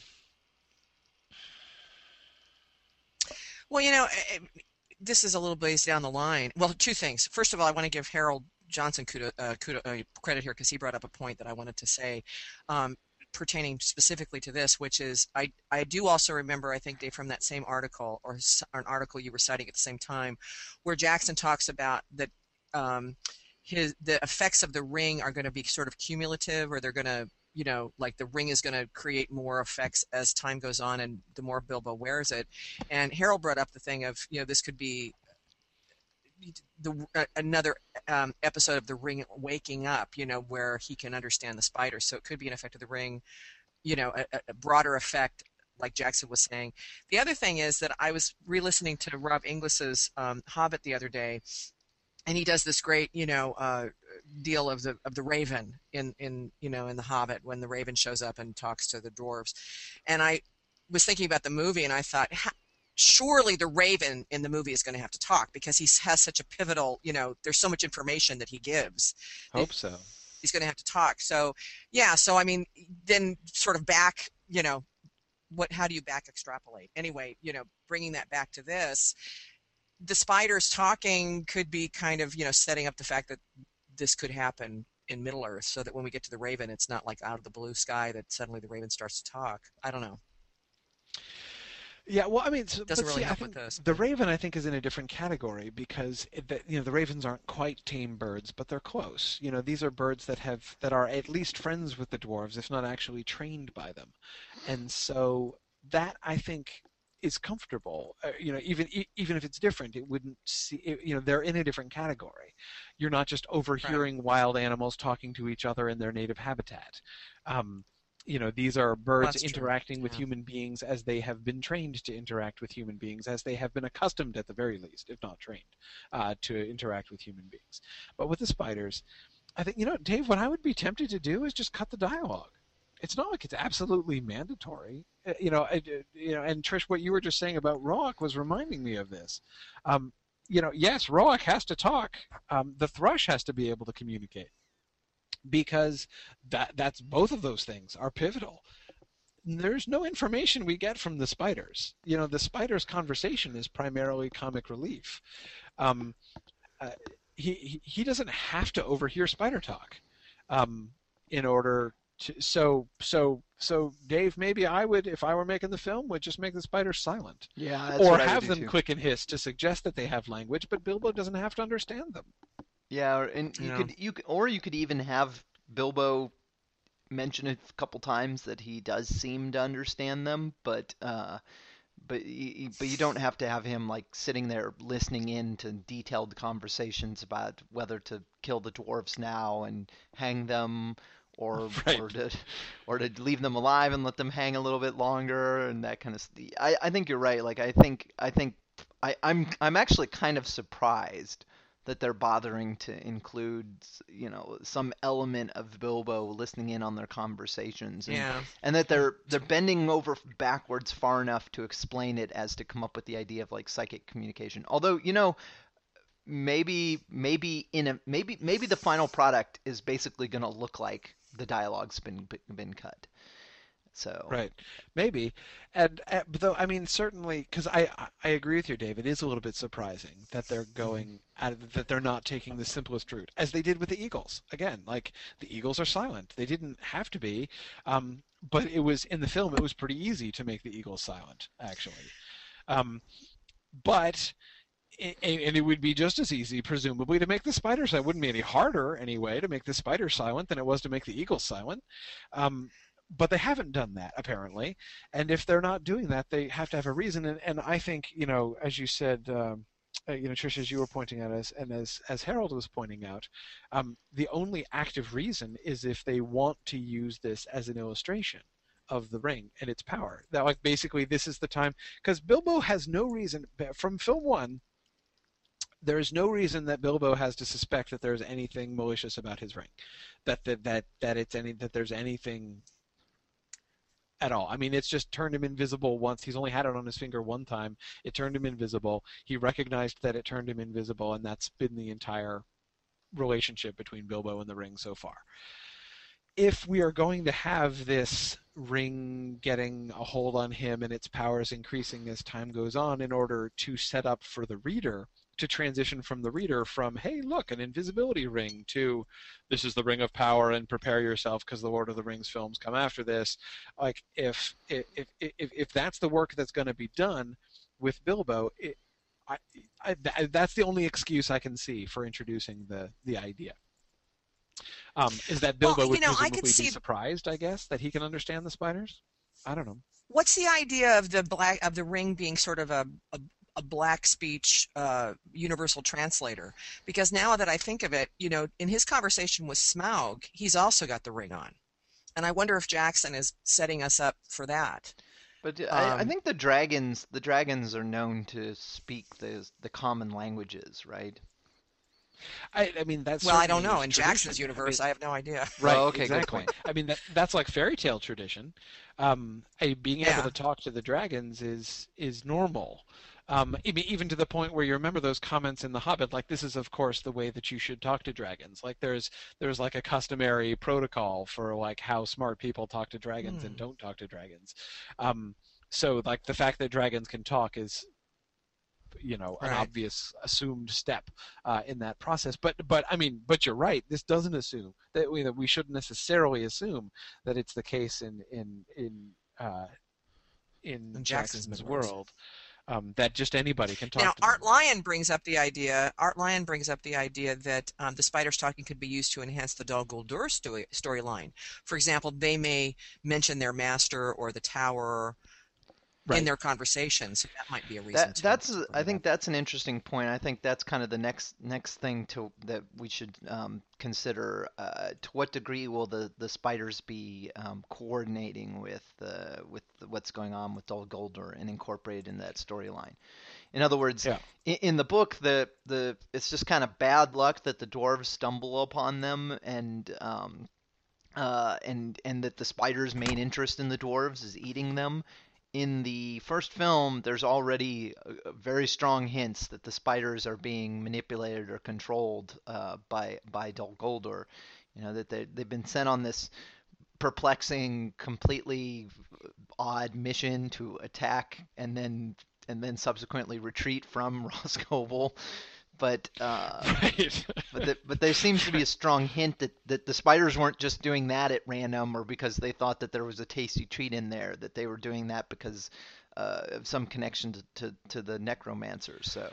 Well, you know, eh, eh, this is a little ways down the line. Well, two things. First of all, I want to give Harold Johnson kudo, uh, kudo, uh, credit here because he brought up a point that I wanted to say um, pertaining specifically to this, which is I, I do also remember, I think, Dave, from that same article or, or an article you were citing at the same time, where Jackson talks about that um, his the effects of the ring are going to be sort of cumulative or they're going to you know, like the ring is going to create more effects as time goes on and the more Bilbo wears it. And Harold brought up the thing of, you know, this could be the uh, another um, episode of the ring waking up, you know, where he can understand the spider. So it could be an effect of the ring, you know, a, a broader effect, like Jackson was saying. The other thing is that I was re-listening to Rob Inglis's um, Hobbit the other day, and he does this great, you know, uh, deal of the of the raven in in you know in the Hobbit when the raven shows up and talks to the dwarves, and I was thinking about the movie and I thought. Surely the Raven in the movie is going to have to talk because he has such a pivotal, you know, there's so much information that he gives. hope so. He's going to have to talk. So, yeah. So I mean, then sort of back, you know, what? How do you back extrapolate? Anyway, you know, bringing that back to this, the spiders talking could be kind of you know setting up the fact that this could happen in Middle Earth, so that when we get to the Raven, it's not like out of the blue sky that suddenly the Raven starts to talk. I don't know. Yeah, well, I mean, so, Doesn't really see, help with this, the raven, I think, is in a different category because it, the, you know the ravens aren't quite tame birds, but they're close. You know, these are birds that have that are at least friends with the dwarves, if not actually trained by them, and so that I think is comfortable. Uh, you know, even e- even if it's different, it wouldn't see. It, you know, they're in a different category. You're not just overhearing wild animals talking to each other in their native habitat. Um, you know, these are birds That's true, interacting with yeah. human beings as they have been trained to interact with human beings, as they have been accustomed, at the very least, if not trained, uh, to interact with human beings. But with the spiders, I think you know, Dave. What I would be tempted to do is just cut the dialogue. It's not like it's absolutely mandatory, Uh, you know. I- uh, you know, and Trish, what you were just saying about Roäc was reminding me of this. Um, you know, yes, Roäc has to talk. Um, the thrush has to be able to communicate because that that's both of those things are pivotal. There's no information we get from the spiders. You know, the spiders' conversation is primarily comic relief. Um, uh, he, he doesn't have to overhear spider talk um, in order to. So so so Dave, maybe I would, if I were making the film, would just make the spiders silent Yeah, or what I would have them too. quick and hiss to suggest that they have language, but Bilbo doesn't have to understand them. Yeah, or, and you Yeah. could you could, or you could even have Bilbo mention a couple times that he does seem to understand them, but uh, but y- but you don't have to have him like sitting there listening in to detailed conversations about whether to kill the dwarves now and hang them or Right. or to or to leave them alive and let them hang a little bit longer and that kind of I I think you're right like I think I think I I'm I'm actually kind of surprised that they're bothering to include you know some element of Bilbo listening in on their conversations and Yeah. and that they're they're bending over backwards far enough to explain it as to come up with the idea of like psychic communication. Although you know, maybe maybe in a maybe maybe the final product is basically going to look like the dialogue's been been cut. So Right, maybe, and uh, though I mean certainly because I I- agree with you, Dave. It is a little bit surprising that they're going at that they're not taking the simplest route as they did with the Eagles. Again, like the Eagles are silent. They didn't have to be, um, but it was in the film. It was pretty easy to make the Eagles silent, actually. Um, but and it would be just as easy, presumably, to make the spider silent. It wouldn't be any harder, anyway, to make the spider silent than it was to make the eagle silent. Um, but they haven't done that, apparently. And if they're not doing that, they have to have a reason. And, and I think, you know, as you said, um, uh, you know, Trish, as you were pointing out, as and as as Harold was pointing out, um, the only active reason is if they want to use this as an illustration of the ring and its power. That like basically this is the time because Bilbo has no reason from film one. There is no reason that Bilbo has to suspect that there's anything malicious about his ring, that that that, that it's any that there's anything at all. I mean, it's just turned him invisible once. He's only had it on his finger one time. It turned him invisible. He recognized that it turned him invisible, and that's been the entire relationship between Bilbo and the ring so far. If we are going to have this ring getting a hold on him and its powers increasing as time goes on in order to set up for the reader to transition from the reader from hey look an invisibility ring to this is the ring of power and prepare yourself because the lord of the rings films come after this like if if if, if that's the work that's going to be done with bilbo it, I, I, th- that's the only excuse I can see for introducing the the idea. Um, is that Bilbo you would know, presumably could see- be surprised, I guess, that he can understand the spiders? I don't know. What's the idea of the black of the ring being sort of a a, a black speech uh, universal translator? Because now that I think of it, you know, in his conversation with Smaug, he's also got the ring on, and I wonder if Jackson is setting us up for that. But I, I Um, think the dragons the dragons are known to speak the the common languages, right? I, I mean, that's Well, I don't know. In tradition. Jackson's I mean, universe, I have no idea. Right. Oh, okay, good point. I mean, that, that's like fairy tale tradition. Um, I, being able to talk to the dragons is is normal. Um, even to the point where you remember those comments in The Hobbit, like this is of course the way that you should talk to dragons. Like there's there's like a customary protocol for like how smart people talk to dragons and Hmm. don't talk to dragons. Um, so like the fact that dragons can talk is you know an Right. obvious assumed step uh, in that process. But but I mean, but you're right. This doesn't assume that we that we shouldn't necessarily assume that it's the case in in in uh, in, In Jackson's, Jackson's world um, that just anybody can talk. Now, to them. Art Lyon brings up the idea. Art Lyon brings up the idea that um, the spiders talking could be used to enhance the Dol Guldur story storyline. For example, they may mention their master or the tower Right. in their conversations. so that might be a reason. That to that's bring I think that's an interesting point. I think that's kind of the next next thing to that we should um, consider. Uh, to what degree will the, the spiders be um, coordinating with the with what's going on with Dol Guldur and incorporated in that storyline? In other words, Yeah. in, in the book, the the it's just kind of bad luck that the dwarves stumble upon them and. Um, uh, and and that the spider's main interest in the dwarves is eating them, in the first film, there's already very strong hints that the spiders are being manipulated or controlled uh, by by Dol. You know that they they've been sent on this perplexing, completely odd mission to attack and then and then subsequently retreat from Rhosgobel. But uh, right. but, the, but there seems to be a strong hint that, that the spiders weren't just doing that at random or because they thought that there was a tasty treat in there, that they were doing that because uh, of some connection to, to, to the necromancers. So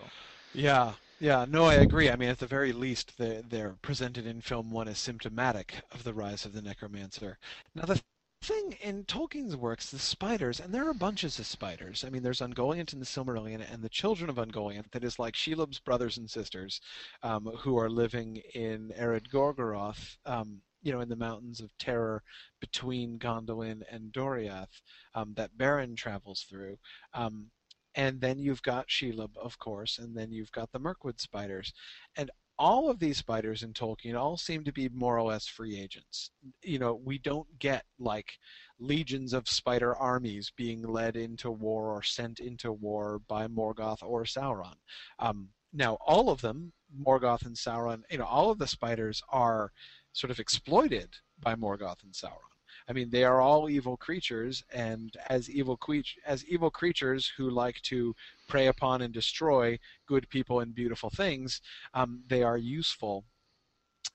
yeah. Yeah, no, I agree. I mean, at the very least, they're, they're presented in film one as symptomatic of the rise of the necromancer. Now, the thing in Tolkien's works, the spiders, and there are bunches of spiders. I mean, there's Ungoliant in the Silmarillion, and the children of Ungoliant, that is like Shelob's brothers and sisters, um, who are living in Ered Gorgoroth, um, you know, in the mountains of terror between Gondolin and Doriath, um, that Beren travels through. Um, and then you've got Shelob, of course, and then you've got the Mirkwood spiders. And all of these spiders in Tolkien all seem to be more or less free agents. You know, we don't get like legions of spider armies being led into war or sent into war by Morgoth or Sauron. Um, now, all of them, Morgoth and Sauron, you know, all of the spiders are sort of exploited by Morgoth and Sauron. I mean, they are all evil creatures, and as evil as evil creatures who like to prey upon and destroy good people and beautiful things, um, they are useful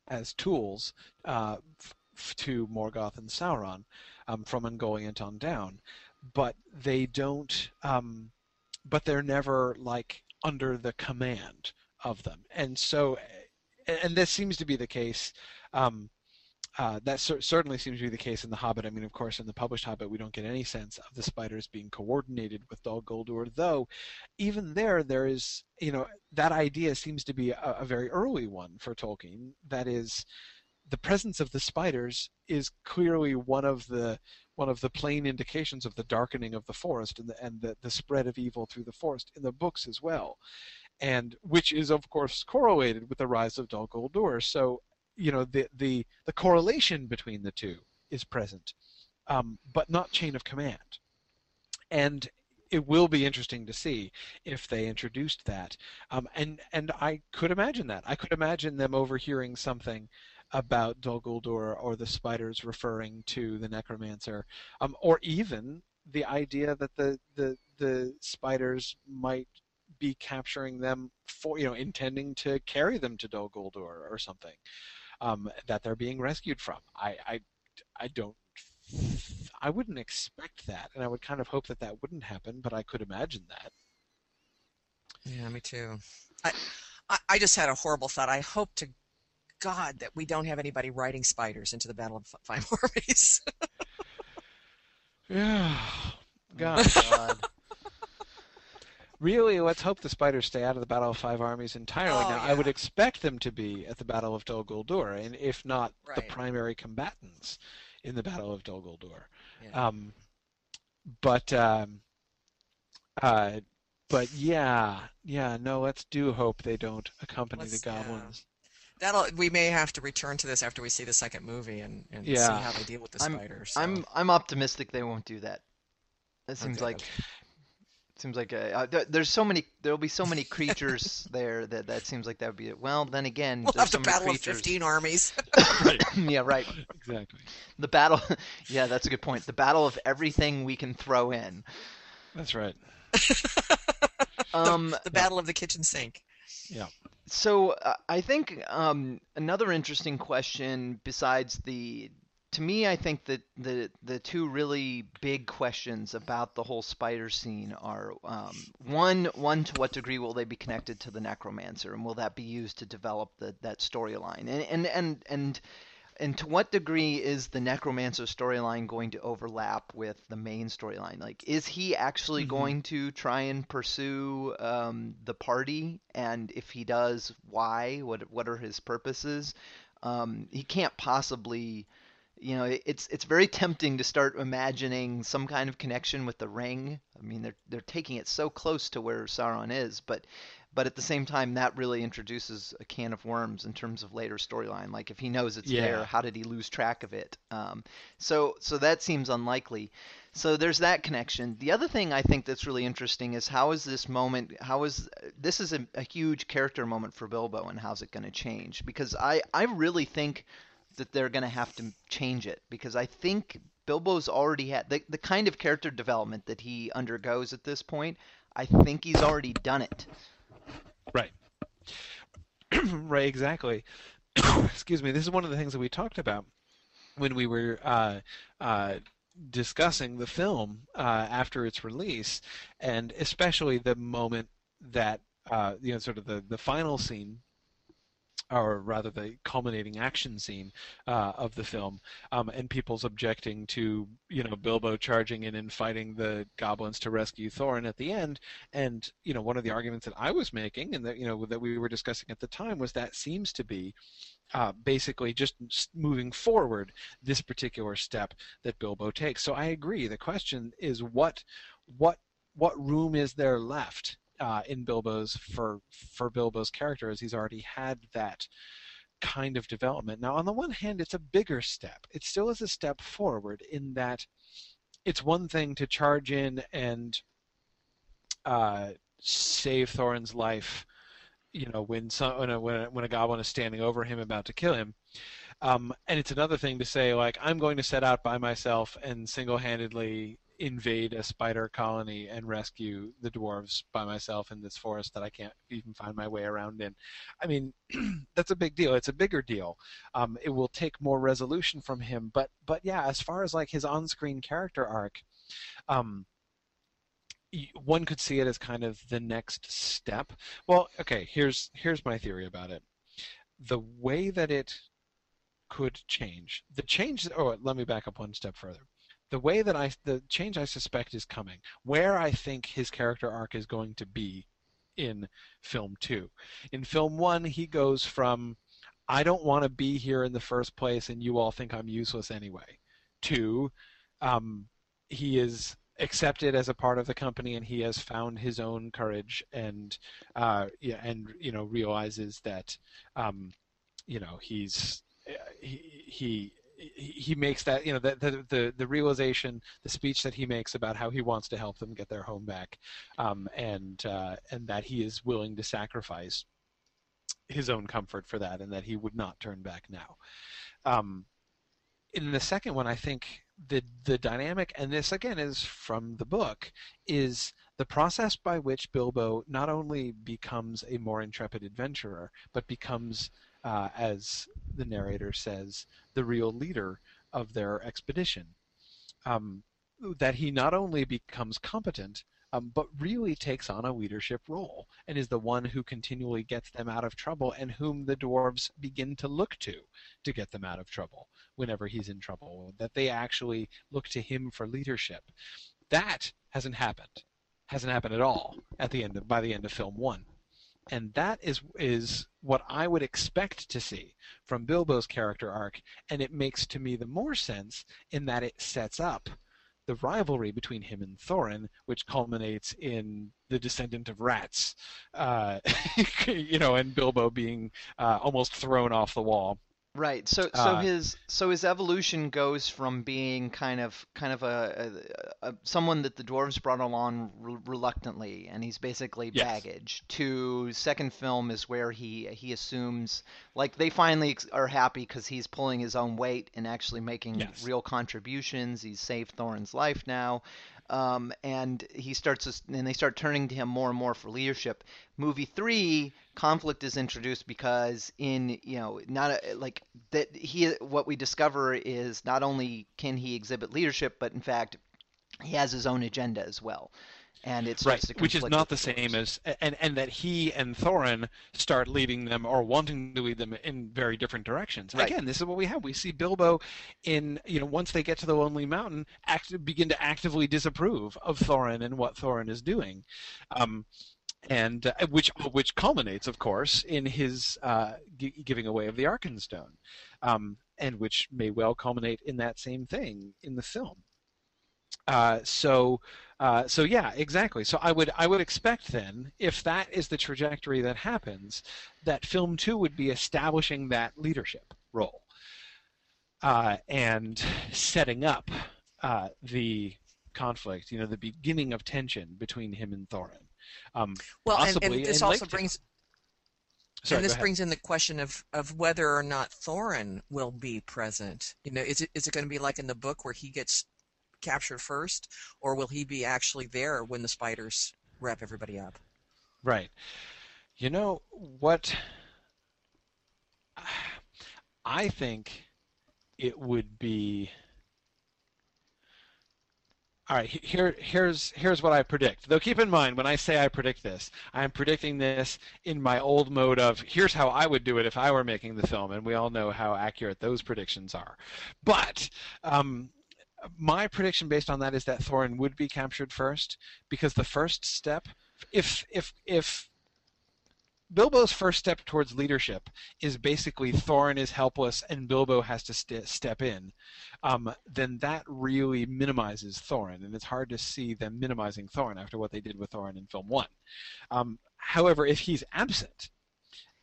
as tools uh, f- to Morgoth and Sauron um, from Ungoliant on down. But they don't. Um, but they're never like under the command of them, and so, and this seems to be the case. Um, uh, that cer- certainly seems to be the case in The Hobbit. I mean, of course, in the published Hobbit, we don't get any sense of the spiders being coordinated with Dol Guldur, though even there, there is, you know, that idea seems to be a, a very early one for Tolkien. That is, the presence of the spiders is clearly one of the one of the plain indications of the darkening of the forest and the, and the, the spread of evil through the forest in the books as well and which is of course correlated with the rise of Dol Guldur. So you know the the the correlation between the two is present, um, but not chain of command. And it will be interesting to see if they introduced that. Um, and and I could imagine that. I could imagine them overhearing something about Dol Guldur or the spiders referring to the necromancer, um, or even the idea that the, the the spiders might be capturing them for you know intending to carry them to Dol Guldur or something um, that they're being rescued from. I, I, I don't. I wouldn't expect that, and I would kind of hope that that wouldn't happen, but I could imagine that. Yeah, me too. I, I, I just had a horrible thought. I hope to God that we don't have anybody riding spiders into the Battle of Five Armies. yeah. God. Oh, God. Really, let's hope the spiders stay out of the Battle of Five Armies entirely. Oh, now, I would expect them to be at the Battle of Dol Guldur, and if not the primary combatants in the Battle of Dol Guldur. Yeah. Um, but um, uh, but yeah, yeah. No, let's do hope they don't accompany Let's- the yeah. goblins. That'll we may have to return to this after we see the second movie and, and see how they deal with the I'm- spiders. so- I'm I'm optimistic they won't do that. It seems Okay, like okay. Seems like uh, uh, there, there's so many there'll be so many creatures there that that seems like that would be it. Well, then again, we'll have the so many battle creatures. 15 armies. yeah, right. Exactly. The battle. yeah, that's a good point. The battle of everything we can throw in. That's right. Um, the battle of the kitchen sink. Yeah. So uh, I think um, another interesting question besides the to me I think that the the two really big questions about the whole spider scene are um, one one to what degree will they be connected to the necromancer and will that be used to develop the, that storyline? And and and and and to what degree is the necromancer storyline going to overlap with the main storyline? Like is he actually Mhm. going to try and pursue um, the party? And if he does why? What what are his purposes? Um, he can't possibly you know it's it's very tempting to start imagining some kind of connection with the ring. I mean they're they're taking it so close to where sauron is but but at the same time that really introduces a can of worms in terms of later storyline. Like if he knows it's there how did he lose track of it? Um, so so that seems unlikely. So there's that connection. The other thing i think that's really interesting is how is this moment how is this is a, a huge character moment for bilbo and how's it going to change? Because i i really think that they're going to have to change it because I think Bilbo's already had the, the kind of character development that he undergoes at this point. I think he's already done it. Right. right, exactly. Excuse me. This is one of the things that we talked about when we were uh, uh, discussing the film uh, after its release, and especially the moment that uh, you know, sort of the the final scene or rather the culminating action scene uh, of the film, um, and people's objecting to you know Bilbo charging in and fighting the goblins to rescue Thorin at the end. And you know one of the arguments that I was making and that you know that we were discussing at the time was that seems to be uh, basically just moving forward this particular step that Bilbo takes. So I agree. The question is what what what room is there left uh, in Bilbo's for for Bilbo's character as he's already had that kind of development. Now, on the one hand, it's a bigger step. It still is a step forward in that it's one thing to charge in and uh, save Thorin's life. You know, when some when a, when a, goblin is standing over him about to kill him. Um, and it's another thing to say like I'm going to set out by myself and single-handedly invade a spider colony and rescue the dwarves by myself in this forest that I can't even find my way around in. I mean, that's a big deal. It's a bigger deal. Um, it will take more resolution from him, but but yeah, as far as like his on-screen character arc, um, one could see it as kind of the next step. Well, okay, here's here's my theory about it. The way that it could change, the change. Oh, let me back up one step further the way that I the change I suspect is coming, where I think his character arc is going to be in film 2. In film 1 he goes from I don't want to be here in the first place and you all think I'm useless anyway to um, he is accepted as a part of the company and he has found his own courage and uh, yeah, and you know realizes that um, you know he's he, he he makes that you know the, the, the the realization the speech that he makes about how he wants to help them get their home back um, and uh, and that he is willing to sacrifice his own comfort for that and that he would not turn back now. Um, in the second one I think the the dynamic and this again is from the book is the process by which Bilbo not only becomes a more intrepid adventurer but becomes uh, as the narrator says, the real leader of their expedition. Um, that he not only becomes competent, um, but really takes on a leadership role and is the one who continually gets them out of trouble and whom the dwarves begin to look to to get them out of trouble whenever he's in trouble. That they actually look to him for leadership. That hasn't happened. Hasn't happened at all at the end of, by the end of film one and that is is what I would expect to see from Bilbo's character arc, and it makes to me the more sense in that it sets up the rivalry between him and Thorin, which culminates in the descendant of rats, uh, you know, and Bilbo being uh, almost thrown off the wall Right. So so uh, his so his evolution goes from being kind of kind of a, a, a someone that the dwarves brought along re- reluctantly, and he's basically yes. baggage. To second film is where he he assumes like they finally are happy because he's pulling his own weight and actually making yes. real contributions. He's saved Thorin's life now, um, and he starts and they start turning to him more and more for leadership. Movie three, conflict is introduced because in you know not a, like that he what we discover is not only can he exhibit leadership, but in fact he has his own agenda as well and it right, which is not the same as and and that he and Thorin start leading them or wanting to lead them in very different directions. Right. Again, this is what we have. We see Bilbo in you know once they get to the Lonely Mountain, act, begin to actively disapprove of Thorin and what Thorin is doing. Um, and uh, which which culminates, of course, in his uh, g- giving away of the Arkenstone, um, and which may well culminate in that same thing in the film. Uh, so uh, so yeah, exactly. So I would I would expect then, if that is the trajectory that happens, that film two would be establishing that leadership role uh, and setting up uh, the conflict. You know, the beginning of tension between him and Thorin. Um, well, and, and, this also brings. Sorry, and this brings in the question of, of whether or not Thorin will be present. You know, is it is it going to be like in the book where he gets capture first, or will he be actually there when the spiders wrap everybody up? Right. You know what? I think it would be. All right, here, here's here's what I predict. Though keep in mind, when I say I predict this, I am predicting this in my old mode of here's how I would do it if I were making the film, and we all know how accurate those predictions are. But um, my prediction based on that is that Thorin would be captured first, because the first step, if if if Bilbo's first step towards leadership is basically Thorin is helpless and Bilbo has to st- step in, um, then that really minimizes Thorin, and it's hard to see them minimizing Thorin after what they did with Thorin in film one. Um, however, if he's absent,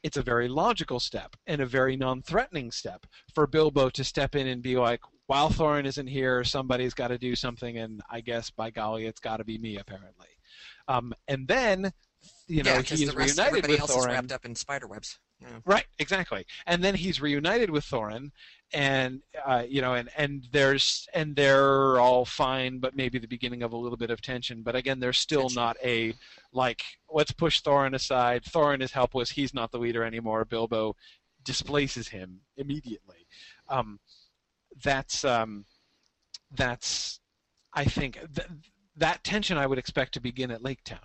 it's a very logical step and a very non-threatening step for Bilbo to step in and be like, while Thorin isn't here, somebody's got to do something, and I guess by golly, it's got to be me apparently. Um, and then you know, yeah, he's the rest, reunited everybody with else Thorin. is wrapped up in spider webs. Yeah. Right, exactly. And then he's reunited with Thorin, and uh, you know, and and there's and they're all fine, but maybe the beginning of a little bit of tension. But again, there's still Tension. not a like let's push Thorin aside. Thorin is helpless. He's not the leader anymore. Bilbo displaces him immediately. Um, that's um, that's I think th- that tension I would expect to begin at Lake Town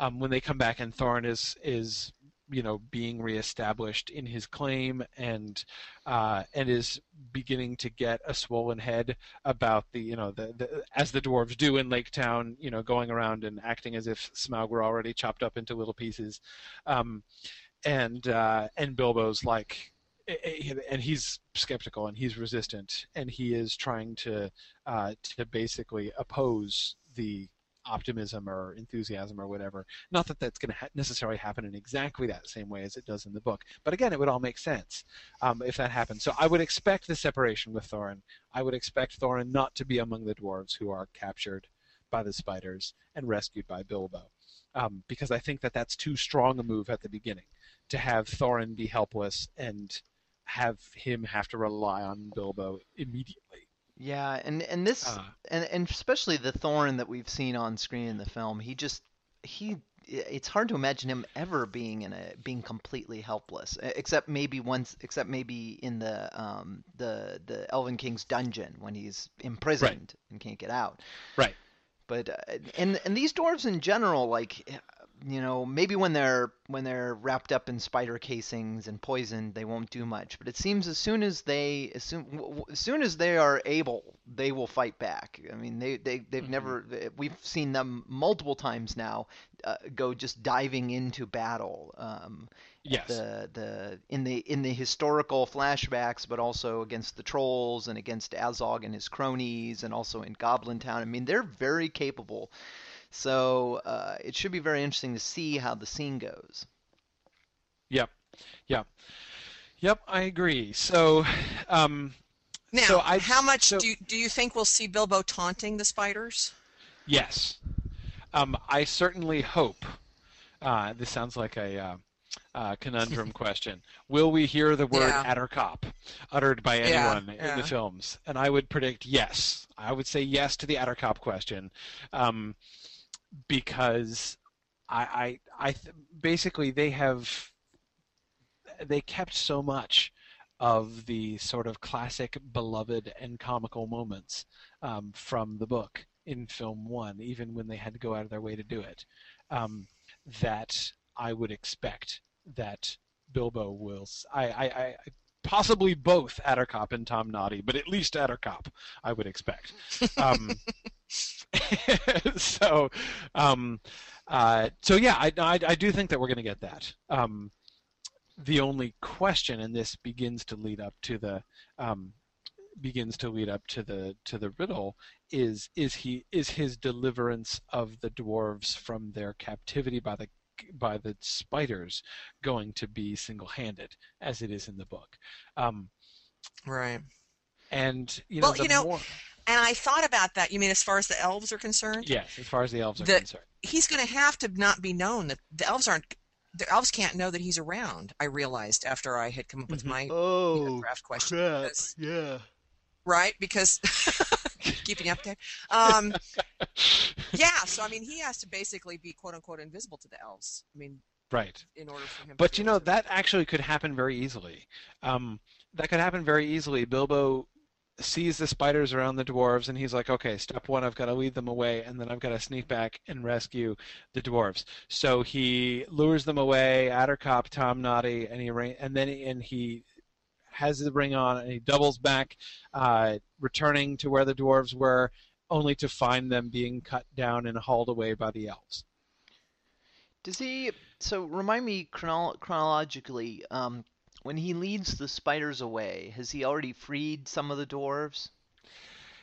um, when they come back and Thorin is is you know being reestablished in his claim and uh, and is beginning to get a swollen head about the you know the, the as the dwarves do in Lake Town you know going around and acting as if Smaug were already chopped up into little pieces. Um, and uh, and Bilbo's like and he's skeptical and he's resistant and he is trying to uh, to basically oppose the optimism or enthusiasm or whatever. Not that that's going to ha- necessarily happen in exactly that same way as it does in the book, but again, it would all make sense um, if that happened. So I would expect the separation with Thorin. I would expect Thorin not to be among the dwarves who are captured by the spiders and rescued by Bilbo, um, because I think that that's too strong a move at the beginning to have Thorin be helpless and have him have to rely on Bilbo immediately. Yeah, and and this Uh, and and especially the Thorin that we've seen on screen in the film, he just he it's hard to imagine him ever being in a being completely helpless, except maybe once, except maybe in the um the the Elven King's dungeon when he's imprisoned and can't get out. Right. But uh, and and these dwarves in general, like you know, maybe when they're when they're wrapped up in spider casings and poisoned, they won't do much. But it seems as soon as they as soon as soon as they are able, they will fight back. I mean, they they they've Mhm. never we've seen them multiple times now uh, go just diving into battle. Um, Yes. the the in the in the historical flashbacks, but also against the trolls and against Azog and his cronies, and also in Goblin Town. I mean, they're very capable. So uh, it should be very interesting to see how the scene goes. Yep. Yep. Yep, I agree. So, um, Now, So I- how much so- do you, do you think we'll see Bilbo taunting the spiders? yes. Um, I certainly hope. Uh, this sounds like a uh, uh, conundrum question. Will we hear the word Yeah. Attercop uttered by Yeah, anyone in the films? And I would predict yes. I would say yes to the Attercop question, um, because I, I, I th- basically they have they kept so much of the sort of classic, beloved, and comical moments um, from the book in film one, even when they had to go out of their way to do it, um, that I would expect that Bilbo will. I, I, I possibly both Attercop and Tom Noddy, but at least Attercop, I would expect. Um, so, um, uh, so yeah, I, I, I do think that we're going to get that. Um, the only question, and this begins to lead up to the um, begins to lead up to the to the riddle, is is he is his deliverance of the dwarves from their captivity by the by the spiders going to be single-handed as it is in the book um, Right. and you know Well, the you know, more And I thought about that. You mean as far as the elves are concerned? yes as far as the elves are The- concerned He's going to have to not be known that the elves aren't. The elves can't know that he's around. I realized after I had come up with Mhm. my you know, Oh, draft question. crap! because- Yeah. right? Because keeping up there. Um, yeah, so I mean, he has to basically be quote unquote invisible to the elves. I mean, right in order for him. But be you know that actually could happen very easily. Um, that could happen very easily. Bilbo sees the spiders around the dwarves and he's like, okay, step one, I've got to lead them away, and then I've got to sneak back and rescue the dwarves. So he lures them away, Attercop, Tom Noddy, and he and then and he has the ring on and he doubles back, uh, returning to where the dwarves were, only to find them being cut down and hauled away by the elves. Does he? So remind me chronolo- chronologically. Um, when he leads the spiders away, has he already freed some of the dwarves?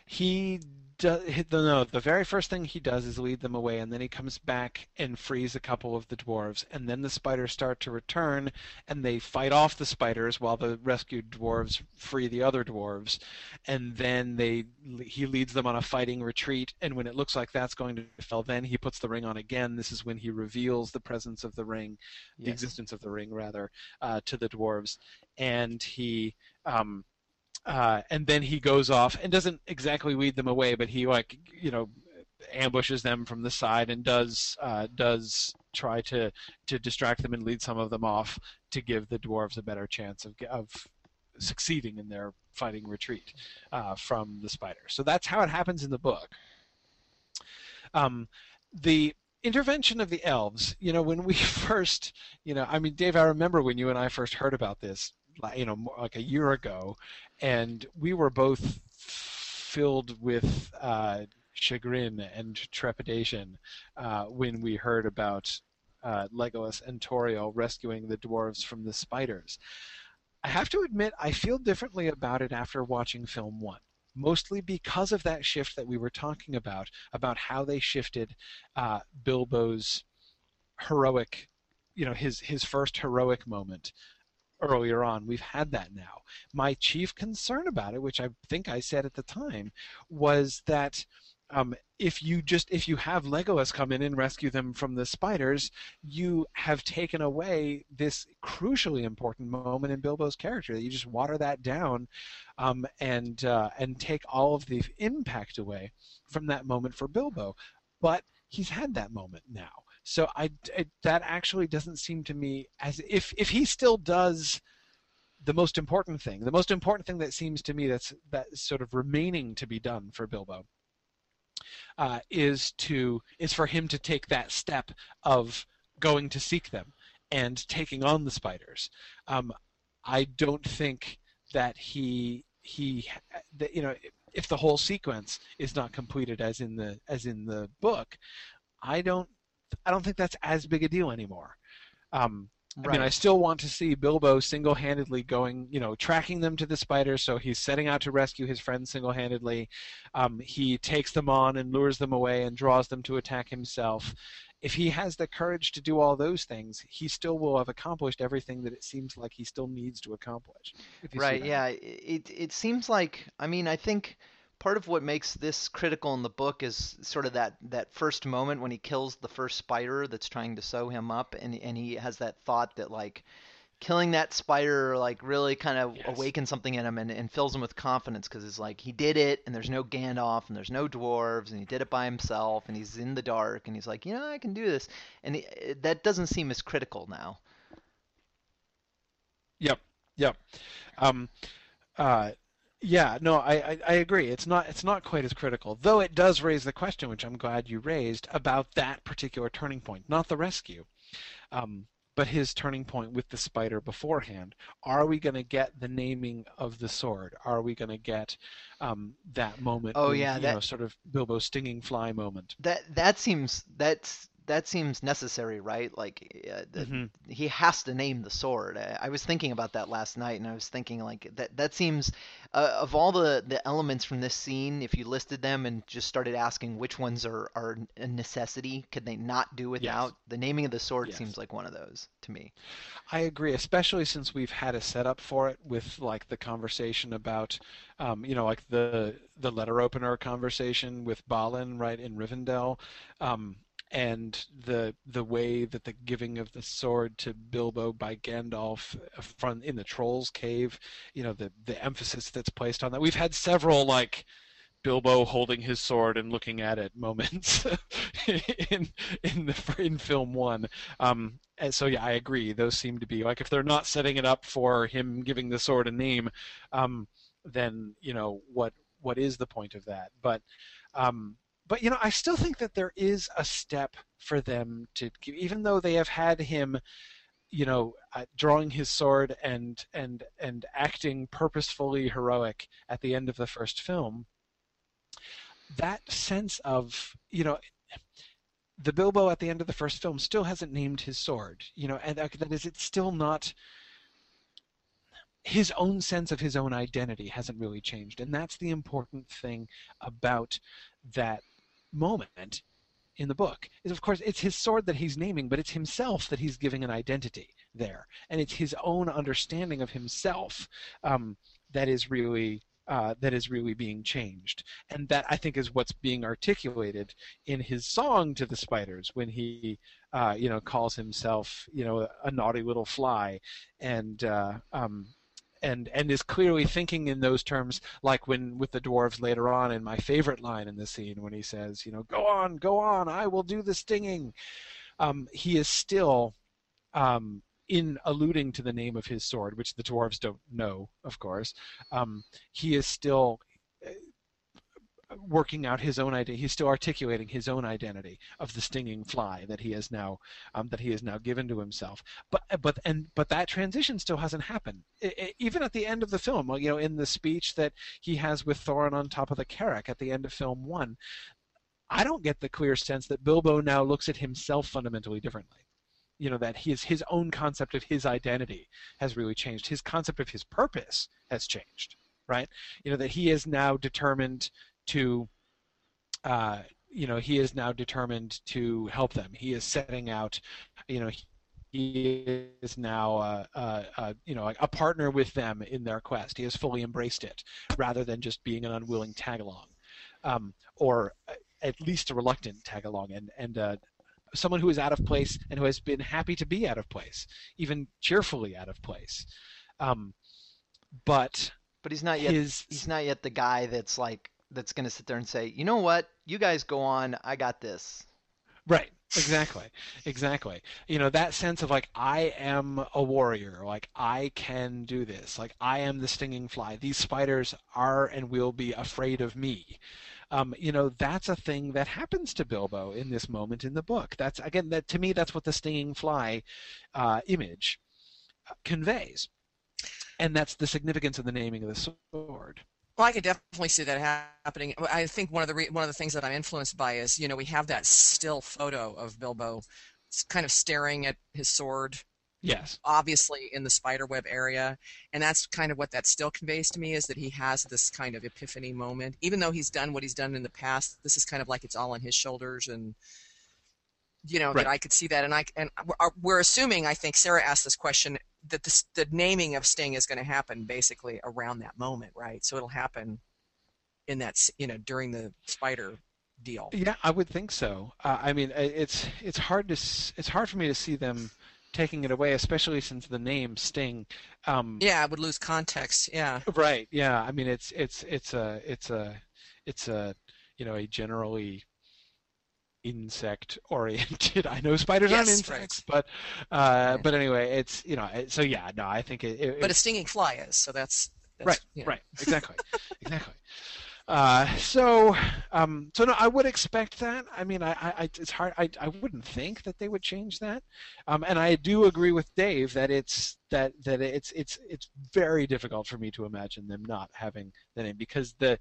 He does no. The very first thing he does is lead them away, and then he comes back and frees a couple of the dwarves, and then the spiders start to return, and they fight off the spiders while the rescued dwarves free the other dwarves, and then they he leads them on a fighting retreat, and when it looks like that's going to fail, then he puts the ring on again. This is when he reveals the presence of the ring, the Yes. existence of the ring rather, uh, to the dwarves, and he. Um, uh, and then he goes off and doesn't exactly lead them away, but he like you know ambushes them from the side and does uh, does try to to distract them and lead some of them off to give the dwarves a better chance of of succeeding in their fighting retreat uh, from the spider. So that's how it happens in the book. Um, the intervention of the elves, you know, when we first, you know, I mean, Dave, I remember when you and I first heard about this, you know, like a year ago, and we were both filled with uh, chagrin and trepidation uh, when we heard about uh, Legolas and Tauriel rescuing the dwarves from the spiders. I have to admit, I feel differently about it after watching film one. Mostly because of that shift that we were talking about, about how they shifted uh, Bilbo's heroic, you know, his his first heroic moment earlier on. We've had that now. My chief concern about it, which I think I said at the time, was that um, if you just if you have Legolas come in and rescue them from the spiders, you have taken away this crucially important moment in Bilbo's character. You just water that down, um, and uh, and take all of the impact away from that moment for Bilbo. But he's had that moment now. So I, it, that actually doesn't seem to me as if if he still does the most important thing, the most important thing that seems to me that's that sort of remaining to be done for Bilbo uh, is to is for him to take that step of going to seek them and taking on the spiders. Um, I don't think that he he that you know if the whole sequence is not completed as in the as in the book, I don't I don't think that's as big a deal anymore. Um, I mean, I still want to see Bilbo single-handedly going, you know, tracking them to the spiders. So he's setting out to rescue his friends single-handedly. Um, he takes them on and lures them away and draws them to attack himself. If he has the courage to do all those things, he still will have accomplished everything that it seems like he still needs to accomplish. if you see Right, yeah. It it seems like I mean, I think part of what makes this critical in the book is sort of that that first moment when he kills the first spider that's trying to sew him up and and he has that thought that like killing that spider like really kind of Yes. awakens something in him and, and fills him with confidence because it's like he did it and there's no Gandalf and there's no dwarves and he did it by himself and he's in the dark and he's like you know I can do this and he, that doesn't seem as critical now. Yep, yep. Um, uh, yeah, no, I, I, I agree. It's not it's not quite as critical, though it does raise the question, which I'm glad you raised, about that particular turning point, not the rescue, um, but his turning point with the spider beforehand. Are we going to get the naming of the sword? Are we going to get um, that moment? Oh, when, yeah, you that- know, sort of Bilbo stinging fly moment. That that seems that's that seems necessary, right? Like uh, the, Mhm. he has to name the sword. I, I was thinking about that last night, and I was thinking like that that seems uh, of all the the elements from this scene, if you listed them and just started asking which ones are are a necessity, could they not do without? The naming of the sword Yes. seems like one of those to me. I agree, especially since we've had a setup for it with like the conversation about, um, you know, like the the letter opener conversation with Balin, right in Rivendell, um, and the the way that the giving of the sword to Bilbo by Gandalf uh, from in the Trolls Cave, you know, the the emphasis that's placed on that. We've had several like. Bilbo holding his sword and looking at it moments in in the in film one, um, and so yeah, I agree. Those seem to be like if they're not setting it up for him giving the sword a name, um, then you know what what is the point of that? But um, but you know, I still think that there is a step for them to, even though they have had him, you know, uh, drawing his sword and and and acting purposefully heroic at the end of the first film. That sense of you know the Bilbo at the end of the first film still hasn't named his sword, you know, and that is, it's still not his own sense of his own identity hasn't really changed, and that's the important thing about that moment in the book. Is of course it's his sword that he's naming, but it's himself that he's giving an identity there, and it's his own understanding of himself um, that is really uh, that is really being changed. And that I think is what's being articulated in his song to the spiders when he, uh, you know, calls himself, you know, a naughty little fly, and uh, um, and and is clearly thinking in those terms, like when with the dwarves later on in my favorite line in the scene when he says, you know, go on, go on, I will do the stinging. Um, he is still um, in alluding to the name of his sword, which the dwarves don't know, of course, um, he is still working out his own identity. He's still articulating his own identity of the stinging fly that he has now um, that he has now given to himself. But but and but that transition still hasn't happened. It, it, even at the end of the film, you know, in the speech that he has with Thorin on top of the Carrock at the end of film one, I don't get the clear sense that Bilbo now looks at himself fundamentally differently you know that his his own concept of his identity has really changed his concept of his purpose has changed right you know that he is now determined to uh, you know he is now determined to help them he is setting out you know he is now uh, uh, uh, you know a partner with them in their quest he has fully embraced it rather than just being an unwilling tag along um, or at least a reluctant tag along and and uh, someone who is out of place and who has been happy to be out of place, even cheerfully out of place. Um, but but he's not yet his... he's not yet the guy that's like that's going to sit there and say, you know what, you guys go on, I got this. Right. Exactly. Exactly. You know, that sense of like, I am a warrior. Like, I can do this. Like, I am the stinging fly. These spiders are and will be afraid of me um, you know that's a thing that happens to Bilbo in this moment in the book. That's again that to me that's what the stinging fly uh, image uh, conveys, and that's the significance of the naming of the sword. Well, I could definitely see that happening. I think one of the re- one of the things that I'm influenced by is you know we have that still photo of Bilbo kind of staring at his sword Yes. Obviously in the spiderweb area. And that's kind of what that still conveys to me is that he has this kind of epiphany moment. Even though he's done what he's done in the past, this is kind of like it's all on his shoulders and you know right. that I could see that and I and we're assuming I think Sarah asked this question that the, the naming of Sting is going to happen basically around that moment, right? So it'll happen in that you know during the spider deal. Yeah, I would think so. Uh, I mean, it's it's hard to it's hard for me to see them taking it away, especially since the name Sting. Um, yeah, it would lose context. Yeah. Right. Yeah. I mean, it's it's it's a it's a it's a you know a generally insect oriented. I know spiders yes, aren't insects, right. but uh, but anyway, it's you know so yeah. No, I think it. it but a stinging fly is so that's. that's right. You know. Right. Exactly. exactly. Uh, so, um, so no, I would expect that. I mean, I, I it's hard. I, I wouldn't think that they would change that. Um, and I do agree with Dave that it's that that it's it's it's very difficult for me to imagine them not having the name because the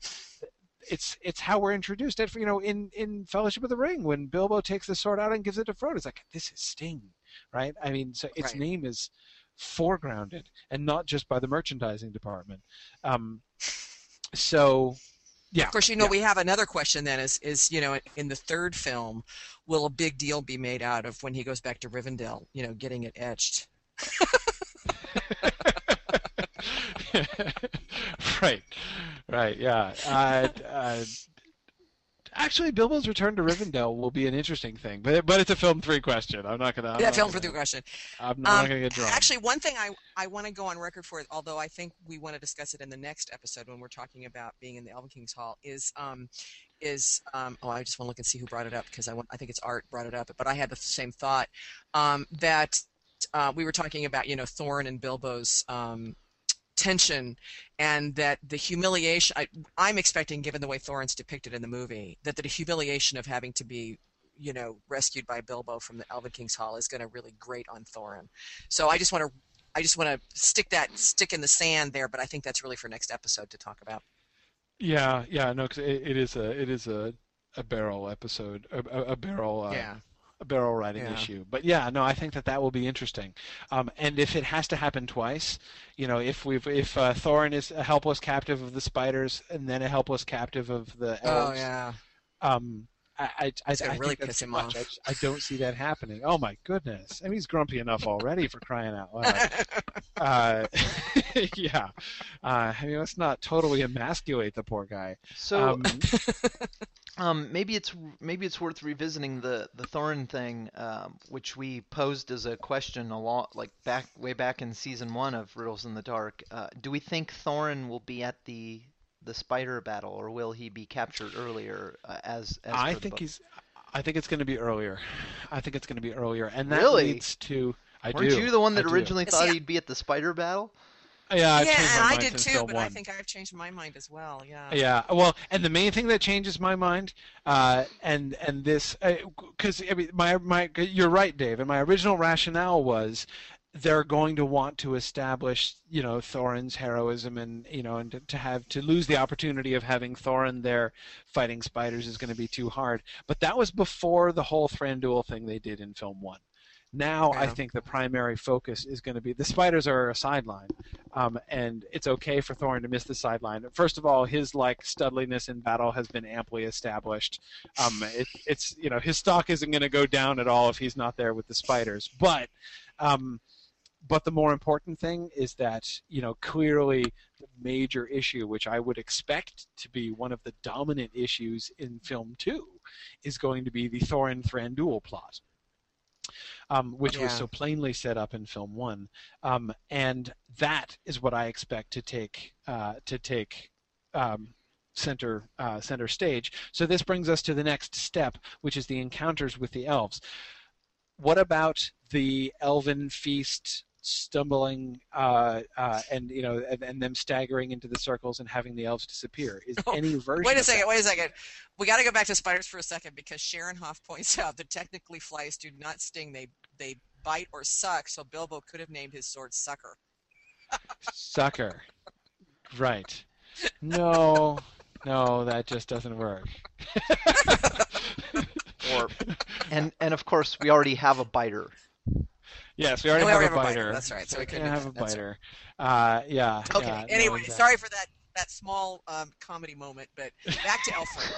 it's it's how we're introduced. At, you know, in in Fellowship of the Ring, when Bilbo takes the sword out and gives it to Frodo, it's like this is Sting, right? I mean, so its right. name is foregrounded and not just by the merchandising department. Um, so yeah. Of course, you know yeah. we have another question. Then is is you know in the third film, will a big deal be made out of when he goes back to Rivendell? You know, getting it etched. right, right, yeah. Uh, uh, Actually, Bilbo's return to Rivendell will be an interesting thing, but but it's a film three question. I'm not gonna. I'm yeah, film three question. I'm not, um, gonna get drawn. Actually, one thing I I want to go on record for, although I think we want to discuss it in the next episode when we're talking about being in the Elven King's Hall, is um is um oh I just want to look and see who brought it up because I want I think it's Art brought it up, but I had the same thought um that uh, we were talking about you know Thorin and Bilbo's um tension and that the humiliation I, i'm expecting given the way thorin's depicted in the movie that the humiliation of having to be you know rescued by bilbo from the elven king's hall is going to really grate on thorin. So i just want to i just want to stick that stick in the sand there but i think that's really for next episode to talk about. Yeah, yeah, no, 'cause it, it is a it is a a barrel episode, a, a, a barrel uh, yeah a barrel riding Yeah. issue. But yeah, no, I think that that will be interesting. Um, and if it has to happen twice, you know, if we've if uh, Thorin is a helpless captive of the spiders and then a helpless captive of the elves. oh elves, yeah um, I I, I, I really think piss him much. Off. just- I don't see that happening. Oh my goodness! I mean, he's grumpy enough already for crying out loud. uh, yeah, uh, I mean, let's not totally emasculate the poor guy. So Um, Um, maybe it's maybe it's worth revisiting the the Thorin thing, um, which we posed as a question a lot, like back way back in season one of Riddles in the Dark. Uh, do we think Thorin will be at the the spider battle, or will he be captured earlier? Uh, as as I think book? he's. I think it's going to be earlier. I think it's going to be earlier, and that Really? leads to. I Weren't do. you the one that do. originally See, thought I- he'd be at the spider battle? Yeah, I yeah, and I did too, but I think I've changed my mind as well. Yeah. Yeah, well, and the main thing that changes my mind, uh, and and this, because I mean, my my, you're right, Dave. And my original rationale was they're going to want to establish, you know, Thorin's heroism, and you know, and to, to have to lose the opportunity of having Thorin there fighting spiders is going to be too hard. But that was before the whole Thranduil thing they did in film one. Now I think the primary focus is going to be the spiders are a sideline, um, and it's okay for Thorin to miss the sideline. First of all, his like studliness in battle has been amply established. Um, it, it's you know his stock isn't going to go down at all if he's not there with the spiders. But um, but the more important thing is that you know clearly the major issue, which I would expect to be one of the dominant issues in film two, is going to be the Thorin Thranduil plot um, which was so plainly set up in film one, um, and that is what I expect to take uh, to take um, center uh, center stage. So this brings us to the next step, which is the encounters with the elves. What about the elven feast? Stumbling uh, uh, and you know and, and them staggering into the circles and having the elves disappear is Oh, any version Wait a of second, that- wait a second. We got to go back to spiders for a second because Sharon Hoff points out that technically flies do not sting; they they bite or suck. So Bilbo could have named his sword Sucker. Sucker. Right. No, no, that just doesn't work. Or and and of course we already have a biter. Yes, we already Oh, we have, a biter. That's right. So we we could have a that's right. biter. Uh, yeah. Okay. yeah, no, anyway, exactly. sorry for that that small um, comedy moment, but back to Elfring.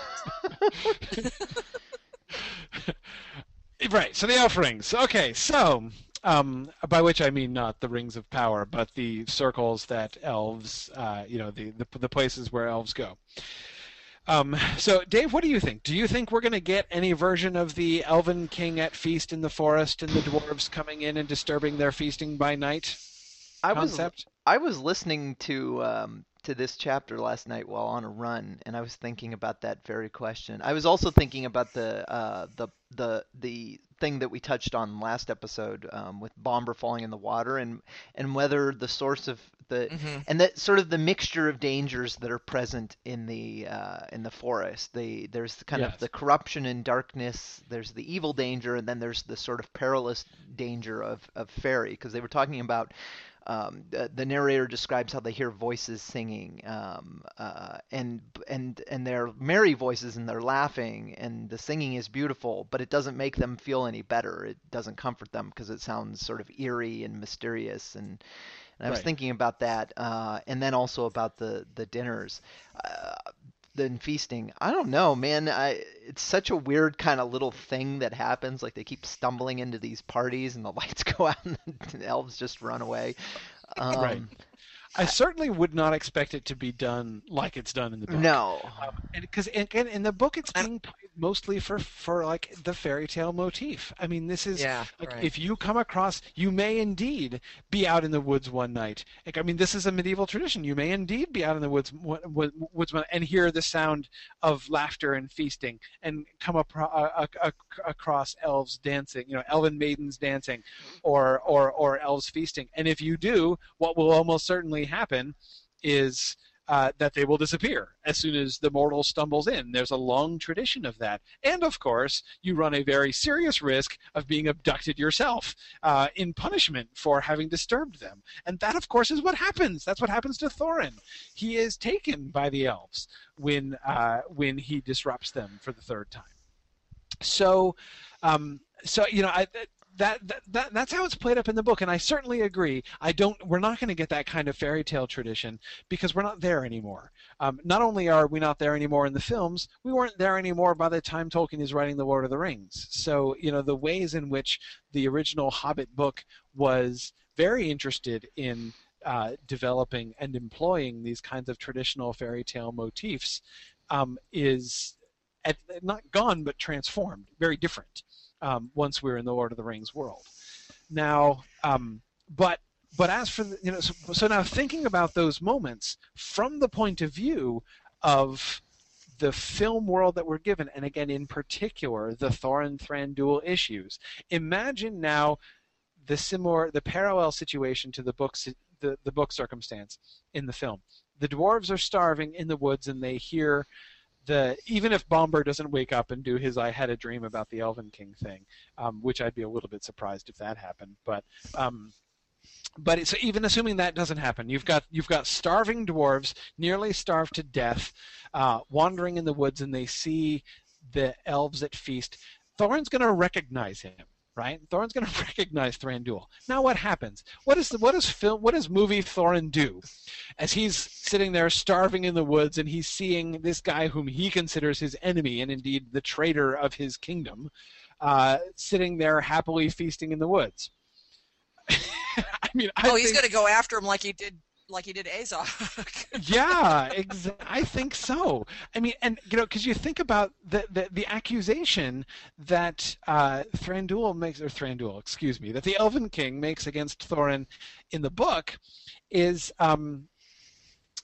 right. So the elf rings. Okay. So, um, by which I mean not the rings of power, but the circles that elves, uh, you know, the, the the places where elves go. Um, so, Dave, what do you think? Do you think we're going to get any version of the Elven King at feast in the forest and the dwarves coming in and disturbing their feasting by night I was concept? I was listening to um, to this chapter last night while on a run, and I was thinking about that very question. I was also thinking about the uh, the the the thing that we touched on last episode um, with Bombur falling in the water, and and whether the source of the Mhm. and that sort of the mixture of dangers that are present in the uh, in the forest. The there's kind Yes. of the corruption and darkness. There's the evil danger, and then there's the sort of perilous danger of of fairy. Because they were talking about um, the, the narrator describes how they hear voices singing, um, uh, and and and they're merry voices and they're laughing, and the singing is beautiful, but it doesn't make them feel any better. It doesn't comfort them because it sounds sort of eerie and mysterious and. And I was Right. thinking about that, uh, and then also about the the dinners, uh, then feasting. I don't know, man. I it's such a weird kind of little thing that happens. Like they keep stumbling into these parties, and the lights go out, and the elves just run away. Um, Right. I certainly would not expect it to be done like it's done in the book. No. Um, because again in the book it's being played mostly for for like the fairy tale motif. I mean, this is Yeah. like right. if you come across, you may indeed be out in the woods one night. Like I mean, this is a medieval tradition. You may indeed be out in the woods woods and hear the sound of laughter and feasting, and come a, a, a, across elves dancing, you know, elven maidens dancing, or or or elves feasting. And if you do, what will almost certainly happen is uh, that they will disappear as soon as the mortal stumbles in. There's a long tradition of that. And of course, you run a very serious risk of being abducted yourself uh, in punishment for having disturbed them. And that, of course, is what happens. That's what happens to Thorin. He is taken by the elves when, uh, when he disrupts them for the third time. So, um, so you know, I, that, that, that that's how it's played up in the book and i certainly agree. I don't we're not going to get that kind of fairy tale tradition because we're not there anymore. Um, not only are we not there anymore in the films we weren't there anymore by the time tolkien is writing the lord of the rings. So you know the ways in which the original hobbit book was very interested in uh, developing and employing these kinds of traditional fairy tale motifs um, is at, not gone but transformed very different um, once we're in the Lord of the Rings world. Now, um, but but as for the, you know, so, so now thinking about those moments from the point of view of the film world that we're given, and again in particular the Thorin Thranduil issues. Imagine now the similar, the parallel situation to the books, the, the book circumstance in the film. The dwarves are starving in the woods, and they hear the even if Bombur doesn't wake up and do his "I had a dream about the Elven King" thing, um, which I'd be a little bit surprised if that happened, but. Um, but it's, even assuming that doesn't happen, you've got you've got starving dwarves, nearly starved to death, uh, wandering in the woods, and they see the elves at feast. Thorin's going to recognize him right? Thorin's going to recognize Thranduil. Now, what happens? What is the, what does film? What does movie Thorin do? As he's sitting there starving in the woods, and he's seeing this guy whom he considers his enemy, and indeed the traitor of his kingdom, uh, sitting there happily feasting in the woods. I mean, I oh, he's going to go after him like he did like he did Azog. yeah, I think so. I mean, and you know, because you think about the, the, the accusation that uh, Thranduil makes, or Thranduil, excuse me, that the Elven King makes against Thorin in the book is um,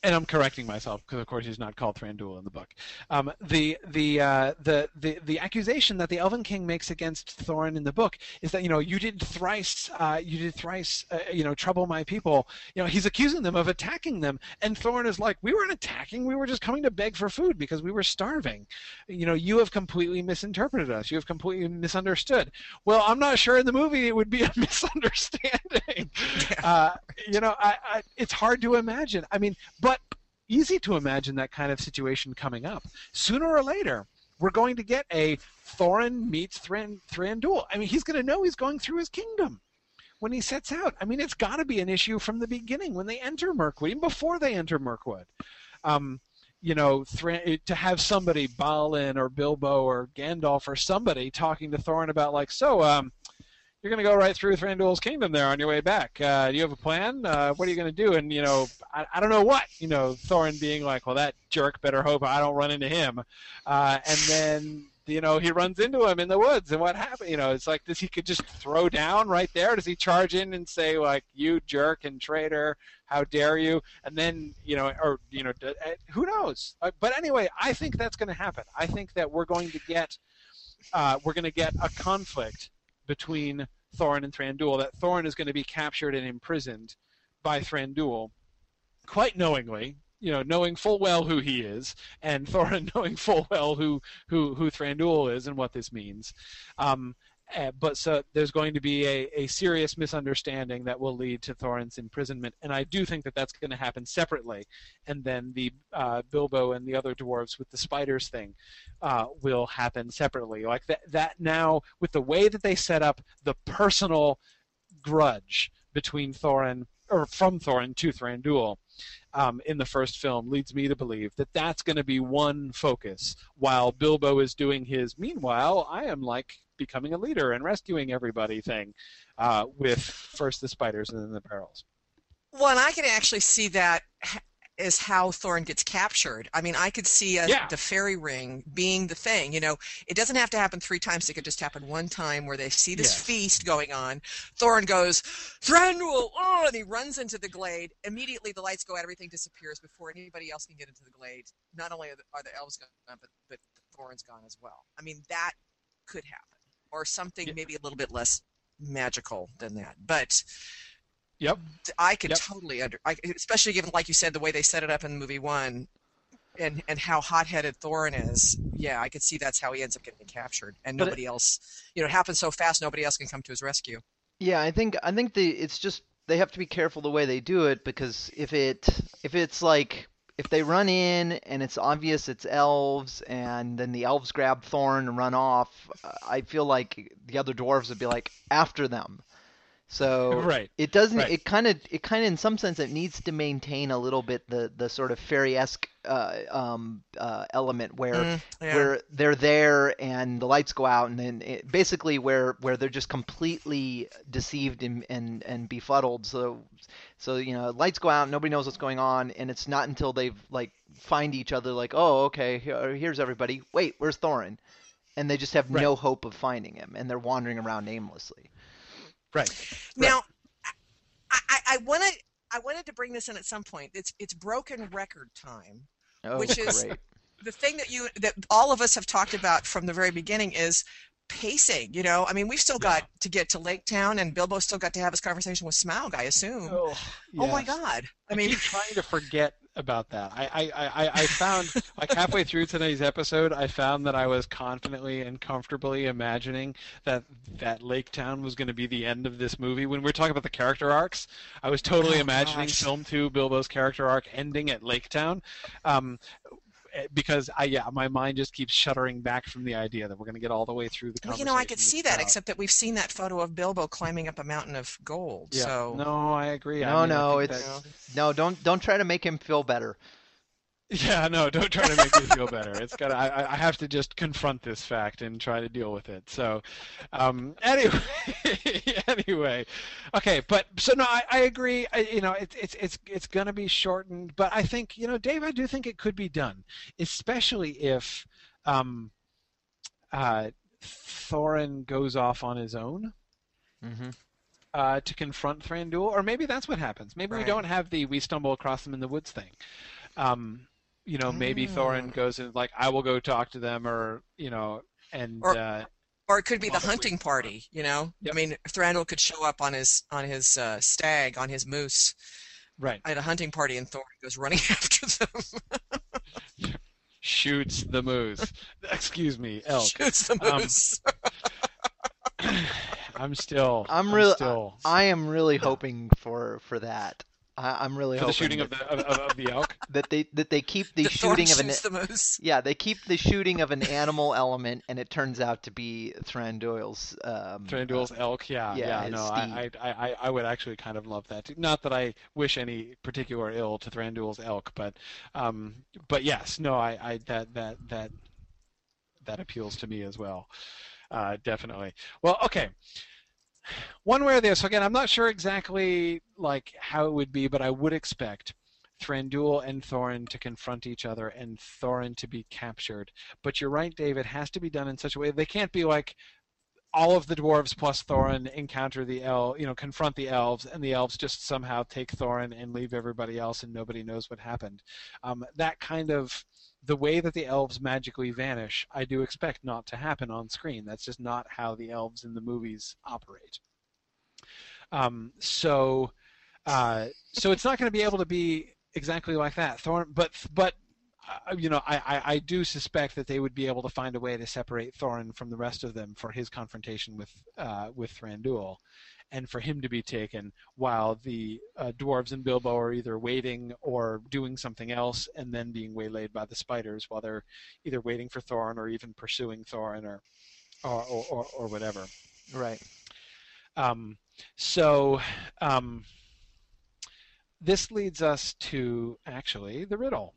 and I'm correcting myself because, of course, he's not called Thranduil in the book. Um, the the uh, the the the accusation that the Elven King makes against Thorin in the book is that you know you did thrice uh, you did thrice uh, you know trouble my people. You know he's accusing them of attacking them, and Thorin is like, we weren't attacking, we were just coming to beg for food because we were starving. You know you have completely misinterpreted us. You have completely misunderstood. Well, I'm not sure in the movie it would be a misunderstanding. Uh, you know, I, I, it's hard to imagine. I mean, but easy to imagine that kind of situation coming up. Sooner or later, we're going to get a Thorin meets Thran- Thranduil. I mean, he's going to know he's going through his kingdom when he sets out. I mean, it's got to be an issue from the beginning when they enter Mirkwood, even before they enter Mirkwood. Um, you know, Thran- to have somebody, Balin or Bilbo or Gandalf or somebody talking to Thorin about like, so, um, you're going to go right through Thranduil's kingdom there on your way back. Uh, do you have a plan? Uh, what are you going to do? And you know, I, I don't know what. You know, Thorin being like, well, that jerk better hope I don't run into him. Uh, and then you know he runs into him in the woods, and what happened? You know, it's like does he could just throw down right there? Does he charge in and say like, you jerk and traitor? How dare you? And then you know, or you know, uh, who knows? Uh, but anyway, I think that's going to happen. I think that we're going to get uh, we're going to get a conflict between Thorin and Thranduil, that Thorin is going to be captured and imprisoned by Thranduil, quite knowingly, you know, knowing full well who he is, and Thorin knowing full well who who who Thranduil is and what this means. Um, uh, but so there's going to be a, a serious misunderstanding that will lead to Thorin's imprisonment, and I do think that that's going to happen separately, and then the uh, Bilbo and the other dwarves with the spiders thing uh, will happen separately. Like that, that now with the way that they set up the personal grudge between Thorin or from Thorin to Thranduil um, in the first film leads me to believe that that's going to be one focus while Bilbo is doing his. Meanwhile, I am like becoming a leader and rescuing everybody thing uh, with first the spiders and then the barrels. Well, and I can actually see that is how Thorin gets captured. I mean, I could see a, Yeah. the fairy ring being the thing. You know, it doesn't have to happen three times. It could just happen one time where they see this Yes. feast going on. Thorin goes, Thranduil, oh, and he runs into the glade. Immediately, the lights go out. Everything disappears before anybody else can get into the glade. Not only are the, are the elves gone, but but Thorin's gone as well. I mean, that could happen, or something Yeah. maybe a little bit less magical than that. But Yep. I could Yep. totally under, I, especially given, like you said, the way they set it up in movie one, and and how hot-headed Thorin is. Yeah, I could see that's how he ends up getting captured, and But it- nobody else. You know, it happens so fast, nobody else can come to his rescue. Yeah, I think I think the it's just they have to be careful the way they do it because if it if it's like if they run in and it's obvious it's elves and then the elves grab Thorin and run off, I feel like the other dwarves would be like after them. So Right. it doesn't right. it kind of it kind of in some sense it needs to maintain a little bit the the sort of fairy-esque uh, um, uh, element where Mm, yeah. where they're there and the lights go out and then it, basically where where they're just completely deceived and, and and befuddled so so you know lights go out nobody knows what's going on and it's not until they've like find each other like oh okay here, here's everybody wait where's Thorin and they just have Right. no hope of finding him and they're wandering around aimlessly Right. Now, I, I, I wanted I wanted to bring this in at some point. It's it's broken record time. oh Which is- great the thing that you that all of us have talked about from the very beginning is pacing. You know, I mean, we've still got to get to Lake Town, and Bilbo still got to have his conversation with Smaug. I assume. Oh, oh my. God! I I mean, keep trying to forget about that. I, I, I, I found like halfway through today's episode, I found that I was confidently and comfortably imagining that that Lake Town was going to be the end of this movie. When we are talking about the character arcs, I was totally Oh, imagining gosh. film two Bilbo's character arc ending at Lake Town. Um, Eh, because I yeah, my mind just keeps shuddering back from the idea that we're going to get all the way through the well, you know, I could see that, except that we've seen that photo of Bilbo climbing up a mountain of gold. yeah. So no, I agree. I no mean, no think it's that- no don't don't try to make him feel better Yeah, no, don't try to make me feel better. It's got. I, I- have to just confront this fact and try to deal with it. So, um, anyway, anyway, okay, but so no, I, I agree. I, you know, it's it's it's it's gonna be shortened, but I think you know, Dave, I do think it could be done, especially if, um, uh, Thorin goes off on his own mm-hmm. uh, to confront Thranduil, or maybe that's what happens. Maybe we don't have the we stumble across them in the woods thing. Um, you know, maybe Thorin Mm. goes and like, I will go talk to them, or you know, and Or- uh, or it could be the Well, we- hunting party. You know, Yep. I mean, Thranduil could show up on his on his uh, stag, on his moose right, at a hunting party, and Thorin goes running after them, shoots the moose. Excuse me, elk. shoots the Um, moose. I'm still. I'm really. Still, I am really hoping for for that. I, I'm really for the shooting that, of the of, of, of the elk. that they that they keep the That Thorin shooting of an shoots the moose. yeah they keep the shooting of an animal element and it turns out to be Thranduil's um, Thranduil's elk. Yeah, yeah, yeah. no, I, I, I, I would actually kind of love that. Too. Not that I wish any particular ill to Thranduil's elk, but, um, but yes, no, I, I that that that that appeals to me as well. Uh, definitely. Well, okay. One way or the other. So again, I'm not sure exactly like how it would be, but I would expect Thranduil and Thorin to confront each other and Thorin to be captured. But you're right, Dave. It has to be done in such a way they can't be like all of the dwarves plus Thorin encounter the el, you know, confront the elves, and the elves just somehow take Thorin and leave everybody else, and nobody knows what happened. Um, that kind of the way that the elves magically vanish, I do expect not to happen on screen. That's just not how the elves in the movies operate. Um, so, uh, so it's not going to be able to be exactly like that. Thorin, but but uh, you know, I, I, I do suspect that they would be able to find a way to separate Thorin from the rest of them for his confrontation with uh, with Thranduil, and for him to be taken while the uh, dwarves and Bilbo are either waiting or doing something else, and then being waylaid by the spiders while they're either waiting for Thorin or even pursuing Thorin or or or, or, or whatever. right Um, so um, this leads us to actually the riddle,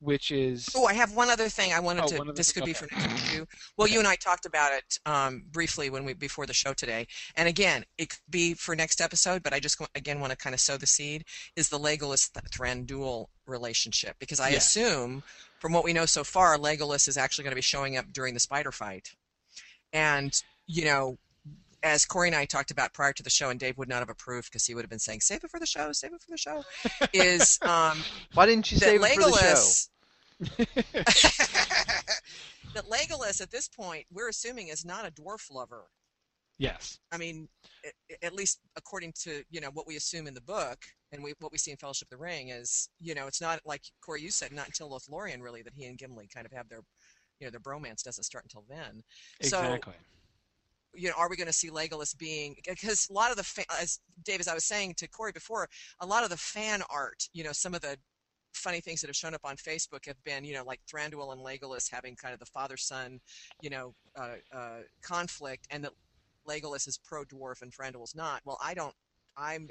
which is Oh, I have one other thing I wanted Oh, to. This thing, could be for next week too. Well, you and I talked about it um, briefly when we before the show today, and again, it could be for next episode. But I just again want to kind of sow the seed is the legolas thranduil relationship because I Yes. assume from what we know so far, Legolas is actually going to be showing up during the spider fight, and you know. As Corey and I talked about prior to the show, and Dave would not have approved because he would have been saying, "Save it for the show, save it for the show." Is um, why didn't you that save it for the show Legolas that Legolas at this point we're assuming is not a dwarf lover. Yes. I mean, at least according to you know what we assume in the book and we, what we see in Fellowship of the Ring is you know it's not like Corey you said not until Lothlorien really that he and Gimli kind of have their you know their bromance doesn't start until then. Exactly. So you know, are we going to see Legolas being because a lot of the fa- as Dave as I was saying to Corey before, a lot of the fan art, you know, some of the funny things that have shown up on Facebook have been, you know, like Thranduil and Legolas having kind of the father-son, you know, uh, uh, conflict, and that Legolas is pro-dwarf and Thranduil's not. Well, I don't. I'm.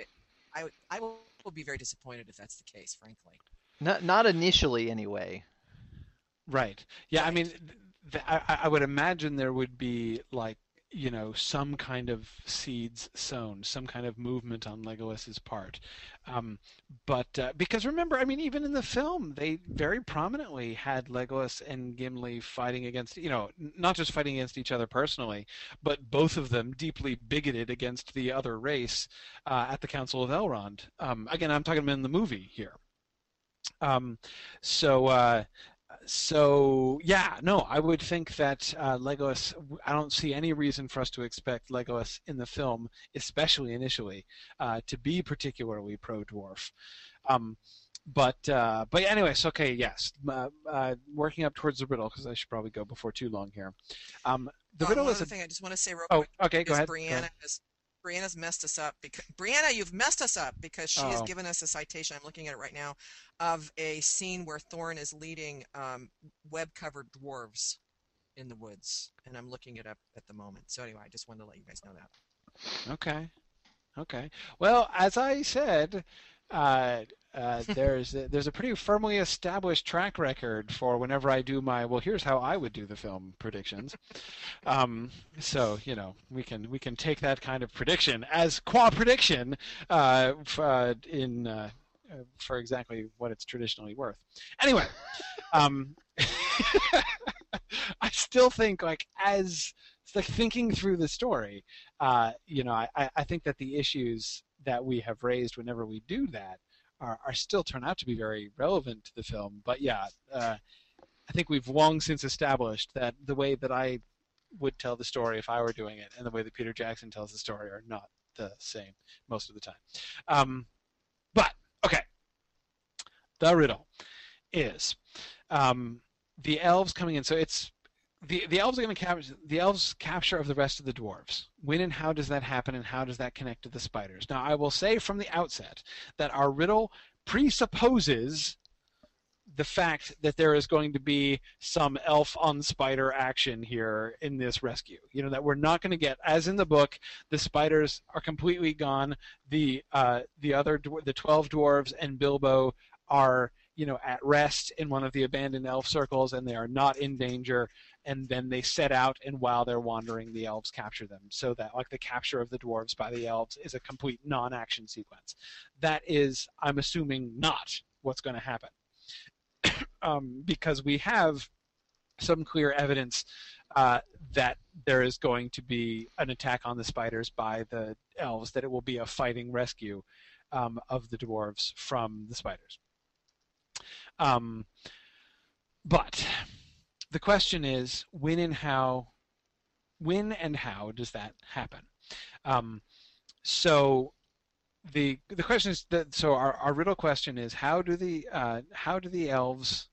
I I will be very disappointed if that's the case, frankly. Not not initially anyway. Right. Yeah. I mean, th- th- I, I would imagine there would be like you know some kind of seeds sown, some kind of movement on Legolas's part. Um, but uh, because remember, I mean, even in the film, they very prominently had Legolas and Gimli fighting against you know not just fighting against each other personally, but both of them deeply bigoted against the other race uh, at the Council of Elrond. Um, again, I'm talking about in the movie here. Um, so. Uh, so yeah, no, I would think that uh, Legolas. I don't see any reason for us to expect Legolas in the film, especially initially, uh, to be particularly pro dwarf. Um, but uh, but anyways, okay, yes, uh, uh, working up towards the riddle because I should probably go before too long here. Um, the Uh, riddle is other a, thing I just want to say real oh quick. okay, go ahead. go ahead. has Brianna's messed us up because Brianna, you've messed us up because she has Oh. given us a citation. I'm looking at it right now of a scene where Thorin is leading um, web-covered dwarves in the woods, and I'm looking it up at the moment. So anyway, I just wanted to let you guys know that. Okay. Okay. Well, as I said, uh, uh, there's a, there's a pretty firmly established track record for whenever I do my well, here's how I would do the film predictions. Um, so you know we can we can take that kind of prediction as qua prediction uh, uh, in uh, uh, for exactly what it's traditionally worth. Anyway, um, I still think like as like thinking through the story, you know, I I think that the issues that we have raised whenever we do that are, are still turn out to be very relevant to the film. But yeah, uh, I think we've long since established that the way that I would tell the story if I were doing it and the way that Peter Jackson tells the story are not the same most of the time. Um, but okay, the riddle is um, the elves coming in. So it's the the elves are going to capture the elves capture of the rest of the dwarves. When and how does that happen, and how does that connect to the spiders? Now, I will say from the outset that our riddle presupposes the fact that there is going to be some elf on spider action here in this rescue. You know that we're not going to get, as in the book, the spiders are completely gone. The uh, the other the twelve dwarves and Bilbo are you know at rest in one of the abandoned elf circles, and they are not in danger and then they set out and while they're wandering the elves capture them. So that like the capture of the dwarves by the elves is a complete non-action sequence. That is i'm assuming not what's going to happen. Um, because we have some clear evidence uh, that there is going to be an attack on the spiders by the elves that it will be a fighting rescue um, of the dwarves from the spiders. Um, but the question is when and how when and how does that happen um, so the the question is that so our, our riddle question is how do the uh, how do the elves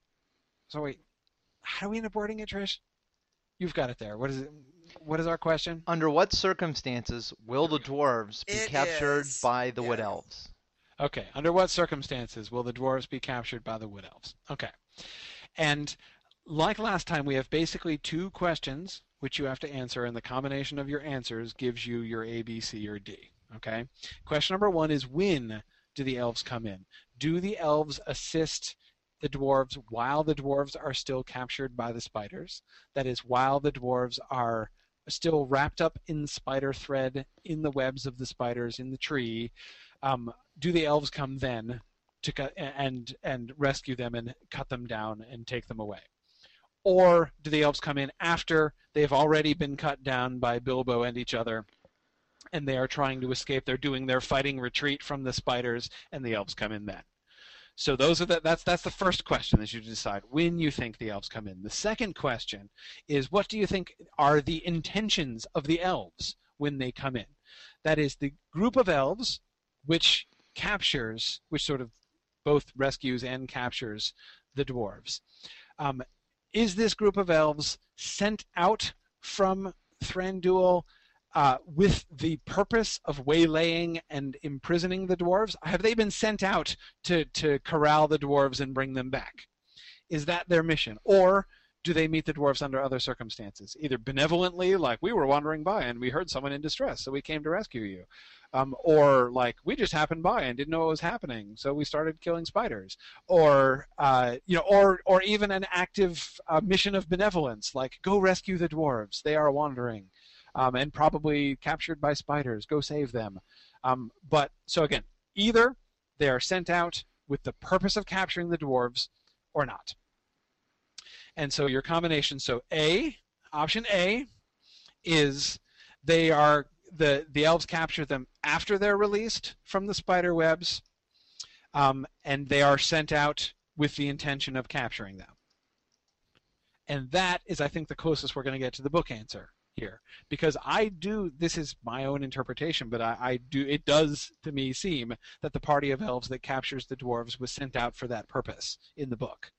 so wait how do we end up wording it Trish you've got it there what is it what is our question Under what circumstances will the dwarves be It captured is- by the wood elves? Okay. Under what circumstances will the dwarves be captured by the wood elves? Okay. And like last time, we have basically two questions which you have to answer, and the combination of your answers gives you your A, B, C, or D. Okay. Question number one is when do the elves come in? Do the elves assist the dwarves while the dwarves are still captured by the spiders? That is, while the dwarves are still wrapped up in spider thread in the webs of the spiders in the tree. Um, do the elves come then to cut and and rescue them and cut them down and take them away or do the elves come in after they've already been cut down by bilbo and each other and they are trying to escape they're doing their fighting retreat from the spiders and the elves come in then so those are the, that's that's the first question that you decide when you think the elves come in the second question is what do you think are the intentions of the elves when they come in. That is the group of elves which captures, which sort of both rescues and captures the dwarves. Um, is this group of elves sent out from Thranduil uh, with the purpose of waylaying and imprisoning the dwarves? Have they been sent out to, to corral the dwarves and bring them back? Is that their mission? Or do they meet the dwarves under other circumstances? Either benevolently, like we were wandering by and we heard someone in distress, so we came to rescue you. Um, or like we just happened by and didn't know what was happening, so we started killing spiders. Or uh, you know, or or even an active uh, mission of benevolence, like go rescue the dwarves. They are wandering um, and probably captured by spiders. Go save them. Um, but so again, either they are sent out with the purpose of capturing the dwarves, or not. And so your combination, so A, option A, is they are the the elves capture them after they're released from the spider webs, um, and they are sent out with the intention of capturing them. And that is, I think, the closest we're going to get to the book answer here because I do this is my own interpretation, but I, I, do it does to me seem that the party of elves that captures the dwarves was sent out for that purpose in the book.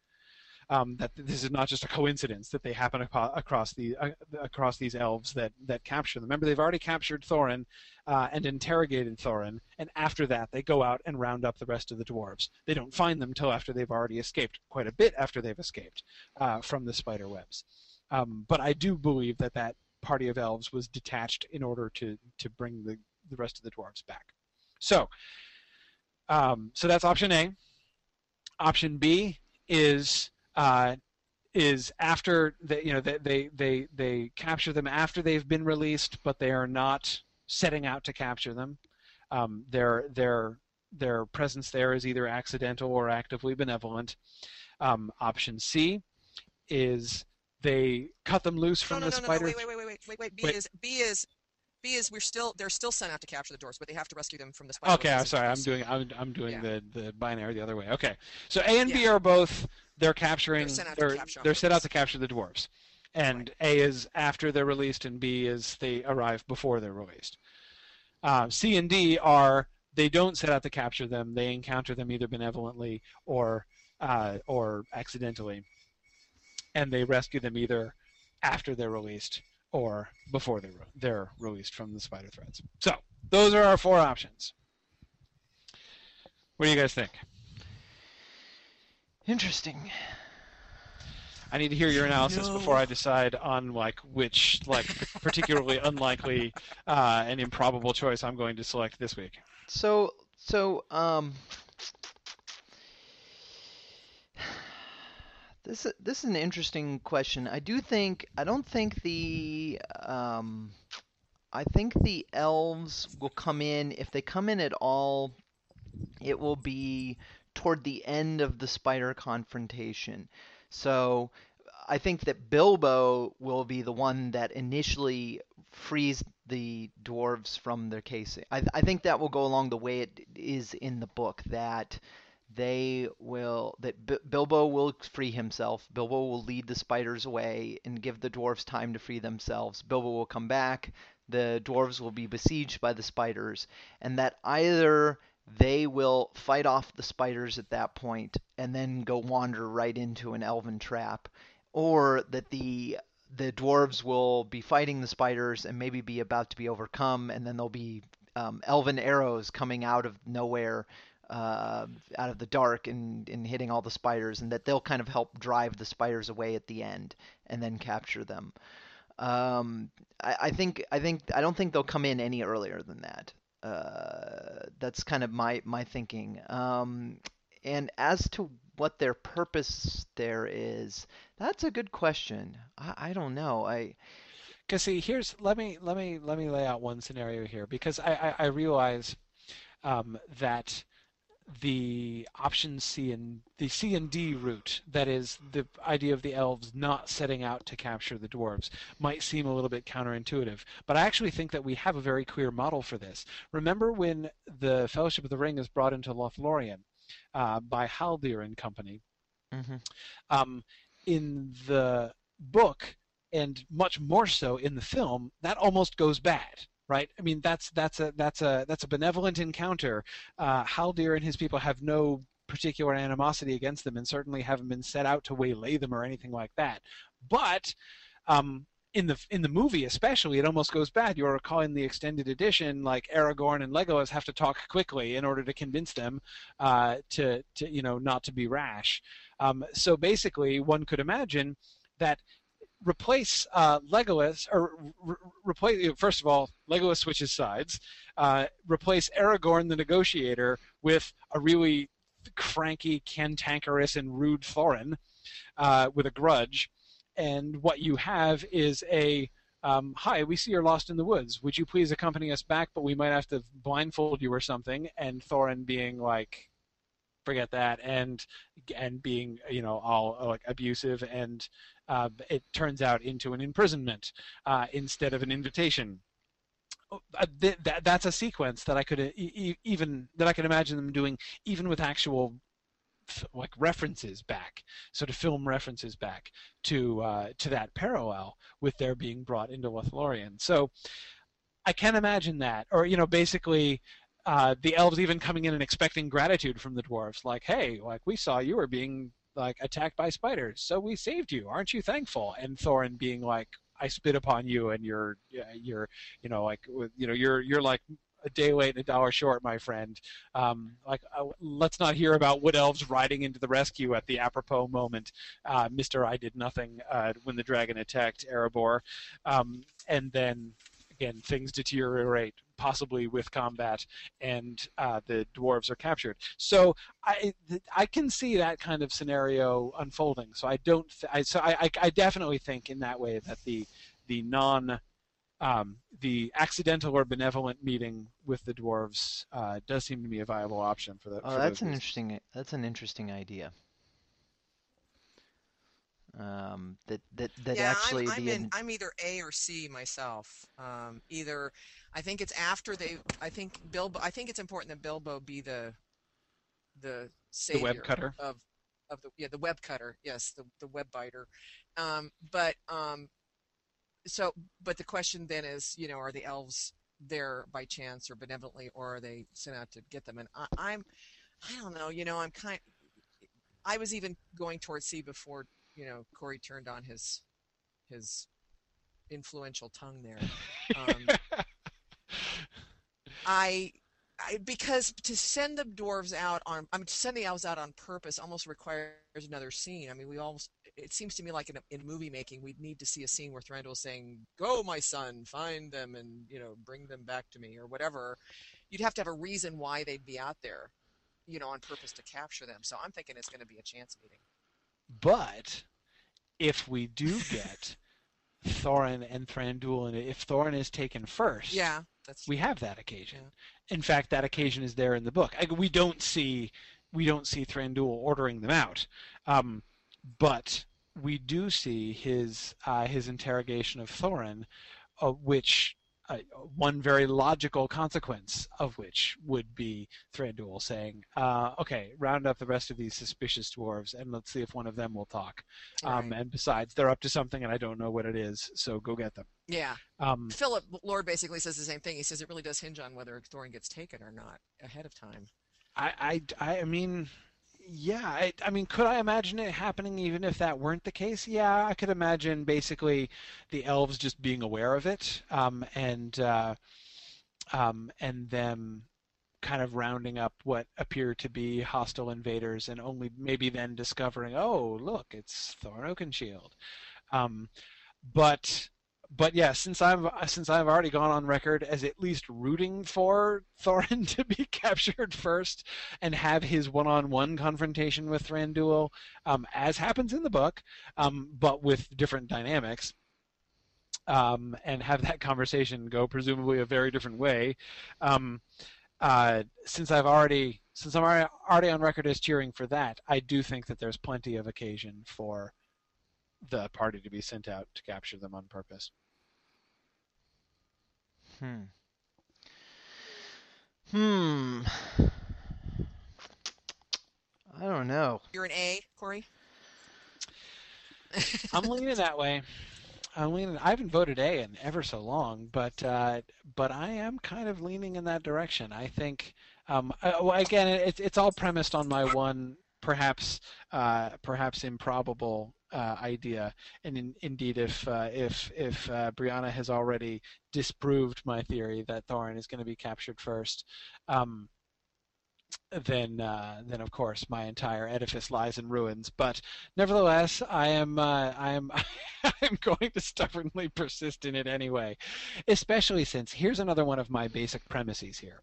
Um, that this is not just a coincidence that they happen across the uh, across these elves that that capture them. Remember, they've already captured Thorin uh, and interrogated Thorin, and after that they go out and round up the rest of the dwarves. They don't find them till after they've already escaped, quite a bit after they've escaped uh, from the spider webs. Um, but I do believe that that party of elves was detached in order to to bring the the rest of the dwarves back. So, um, so that's option A. Option B is uh, is after they, you know they, they they they capture them after they've been released, but they are not setting out to capture them. Um, their their their presence there is either accidental or actively benevolent. Um, option C is they cut them loose from no, no, the no, spider. No, wait, wait, wait, wait, wait, wait. B wait. is B is B is we're still they're still sent out to capture the doors, but they have to rescue them from the spider. Okay, I'm sorry. I'm doing I'm, I'm doing yeah. the the binary the other way. Okay, so A and yeah. B are both they're capturing. They're sent out, they're, to, capture they're set out to capture the dwarves, and right. A is after they're released, and B is they arrive before they're released. Uh, C and D are they don't set out to capture them. They encounter them either benevolently or uh, or accidentally and they rescue them either after they're released or before they're, they're released from the spider threads. So those are our four options. What do you guys think? Interesting. I need to hear your analysis no. before I decide on like which like particularly unlikely uh, and improbable choice I'm going to select this week. So so um This this is an interesting question. I do think I don't think the um, I think the elves will come in if they come in at all. It will be toward the end of the spider confrontation. So I think that Bilbo will be the one that initially frees the dwarves from their casing. I, I think that will go along the way it is in the book that they will that B- Bilbo will free himself. Bilbo will lead the spiders away and give the dwarves time to free themselves. Bilbo will come back. The dwarves will be besieged by the spiders, and that either they will fight off the spiders at that point and then go wander right into an elven trap, or that the the dwarves will be fighting the spiders and maybe be about to be overcome, and then there'll be um, elven arrows coming out of nowhere uh, out of the dark and, and hitting all the spiders, and that they'll kind of help drive the spiders away at the end and then capture them. Um, I, I, think I think I don't think they'll come in any earlier than that. Uh, that's kind of my my thinking. Um, and as to what their purpose there is, that's a good question. I, I don't know. I because see here's let me let me let me lay out one scenario here because I I, I realize um, that the option C and the C and D route, that is the idea of the elves not setting out to capture the dwarves, might seem a little bit counterintuitive. But I actually think that we have a very clear model for this. Remember when the Fellowship of the Ring is brought into Lothlorien uh, by Haldir and company? Mm-hmm. Um, in the book, and much more so in the film, that almost goes bad right? I mean, that's that's a that's a that's a benevolent encounter. Uh, Haldir and his people have no particular animosity against them, and certainly haven't been set out to waylay them or anything like that. But um, in the in the movie, especially, it almost goes bad. You're recall in the extended edition, like Aragorn and Legolas have to talk quickly in order to convince them uh, to to you know not to be rash. Um, so basically, one could imagine that replace uh, Legolas, or re- replace first of all, Legolas switches sides. Uh, replace Aragorn, the negotiator, with a really cranky, cantankerous, and rude Thorin uh, with a grudge. And what you have is a um, hi, we see you're lost in the woods. Would you please accompany us back? But we might have to blindfold you or something. And Thorin being like, forget that, and and being you know all like abusive, and uh, it turns out into an imprisonment uh, instead of an invitation. Uh, th- that, that's a sequence that I could uh, e- even that I could imagine them doing even with actual like references back, sort of film references back to uh, to that parallel with their being brought into Lothlorien. So I can imagine that, or you know, basically. Uh, the elves even coming in and expecting gratitude from the dwarves, like, "Hey, like we saw you were being like attacked by spiders, so we saved you. Aren't you thankful?" And Thorin being like, "I spit upon you, and you're you're you know like you know you're you're like a day late and a dollar short, my friend. Um, like, uh, let's not hear about wood elves riding into the rescue at the apropos moment. Uh, Mister, I did nothing uh, when the dragon attacked Erebor, um, and then again things deteriorate possibly with combat and uh, the dwarves are captured so i i can see that kind of scenario unfolding so i don't th- I, so I, I definitely think in that way that the the non um, the accidental or benevolent meeting with the dwarves uh, does seem to be a viable option for that. Oh, for that's an interesting. That's an interesting idea. Um, that that that yeah, actually I'm, I'm, the in, I'm either A or C myself. Um, either, I think it's after they. I think Bilbo. I think it's important that Bilbo be the, the savior the web cutter. of, of the yeah the web cutter. Yes, the the web biter. Um, but um, so but the question then is, you know, are the elves there by chance or benevolently, or are they sent out to get them? And I, I'm, I don't know. You know, I'm kind. I was even going towards C before you know Corey turned on his his influential tongue there. Um, I, I because to send the dwarves out on I mean to send the elves out on purpose almost requires another scene. I mean we almost it seems to me like in, in movie making we'd need to see a scene where Thranduil is saying, "Go, my son, find them and you know bring them back to me" or whatever. You'd have to have a reason why they'd be out there, you know, on purpose to capture them. So I'm thinking it's going to be a chance meeting. But if we do get Thorin and Thranduil, and if Thorin is taken first, Yeah, that's we have that occasion. In fact, that occasion is there in the book. I, we don't see we don't see Thranduil ordering them out, um, but we do see his uh, his interrogation of Thorin, uh, which uh, one very logical consequence of which would be Thranduil saying, uh, "Okay, round up the rest of these suspicious dwarves, and let's see if one of them will talk." Um, Right. and besides, they're up to something, and I don't know what it is, so go get them. yeah. Um, Philip Lord basically says the same thing. He says it really does hinge on whether Thorin gets taken or not ahead of time. I, I, I mean, yeah. I, I mean, could I imagine it happening even if that weren't the case? Yeah, I could imagine basically the elves just being aware of it, um, and uh, um, and them kind of rounding up what appear to be hostile invaders, and only maybe then discovering, oh, look, it's Thorin Oakenshield. Um, but but yeah, since I've since I've already gone on record as at least rooting for Thorin to be captured first and have his one-on-one confrontation with Thranduil, um, as happens in the book, um, but with different dynamics, um, and have that conversation go presumably a very different way. Um, uh, since I've already since I'm already, already on record as cheering for that, I do think that there's plenty of occasion for the party to be sent out to capture them on purpose. Hmm. Hmm. I don't know. You're an A, Corey. I'm leaning that way. I'm leaning. I haven't voted A in ever so long, but uh, but I am kind of leaning in that direction. I think. Um, uh, well, again, it's it's all premised on my one perhaps uh, perhaps improbable uh, idea. And in, indeed, if uh, if if uh, Brianna has already disproved my theory that Thorin is going to be captured first, um, then uh, then of course my entire edifice lies in ruins. But nevertheless, I am uh, I am I am going to stubbornly persist in it anyway, especially since here's another one of my basic premises here,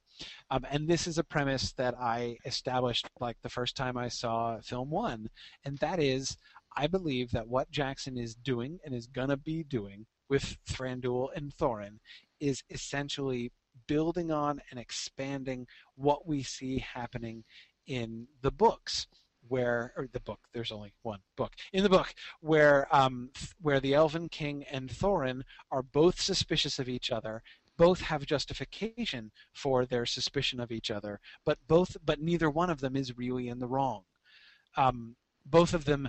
um, and this is a premise that I established like the first time I saw film one, and that is I believe that what Jackson is doing and is gonna be doing with Thranduil and Thorin is essentially building on and expanding what we see happening in the books where or the book there's only one book in the book where um, where the elven king and thorin are both suspicious of each other both have justification for their suspicion of each other but both but neither one of them is really in the wrong. Um, both of them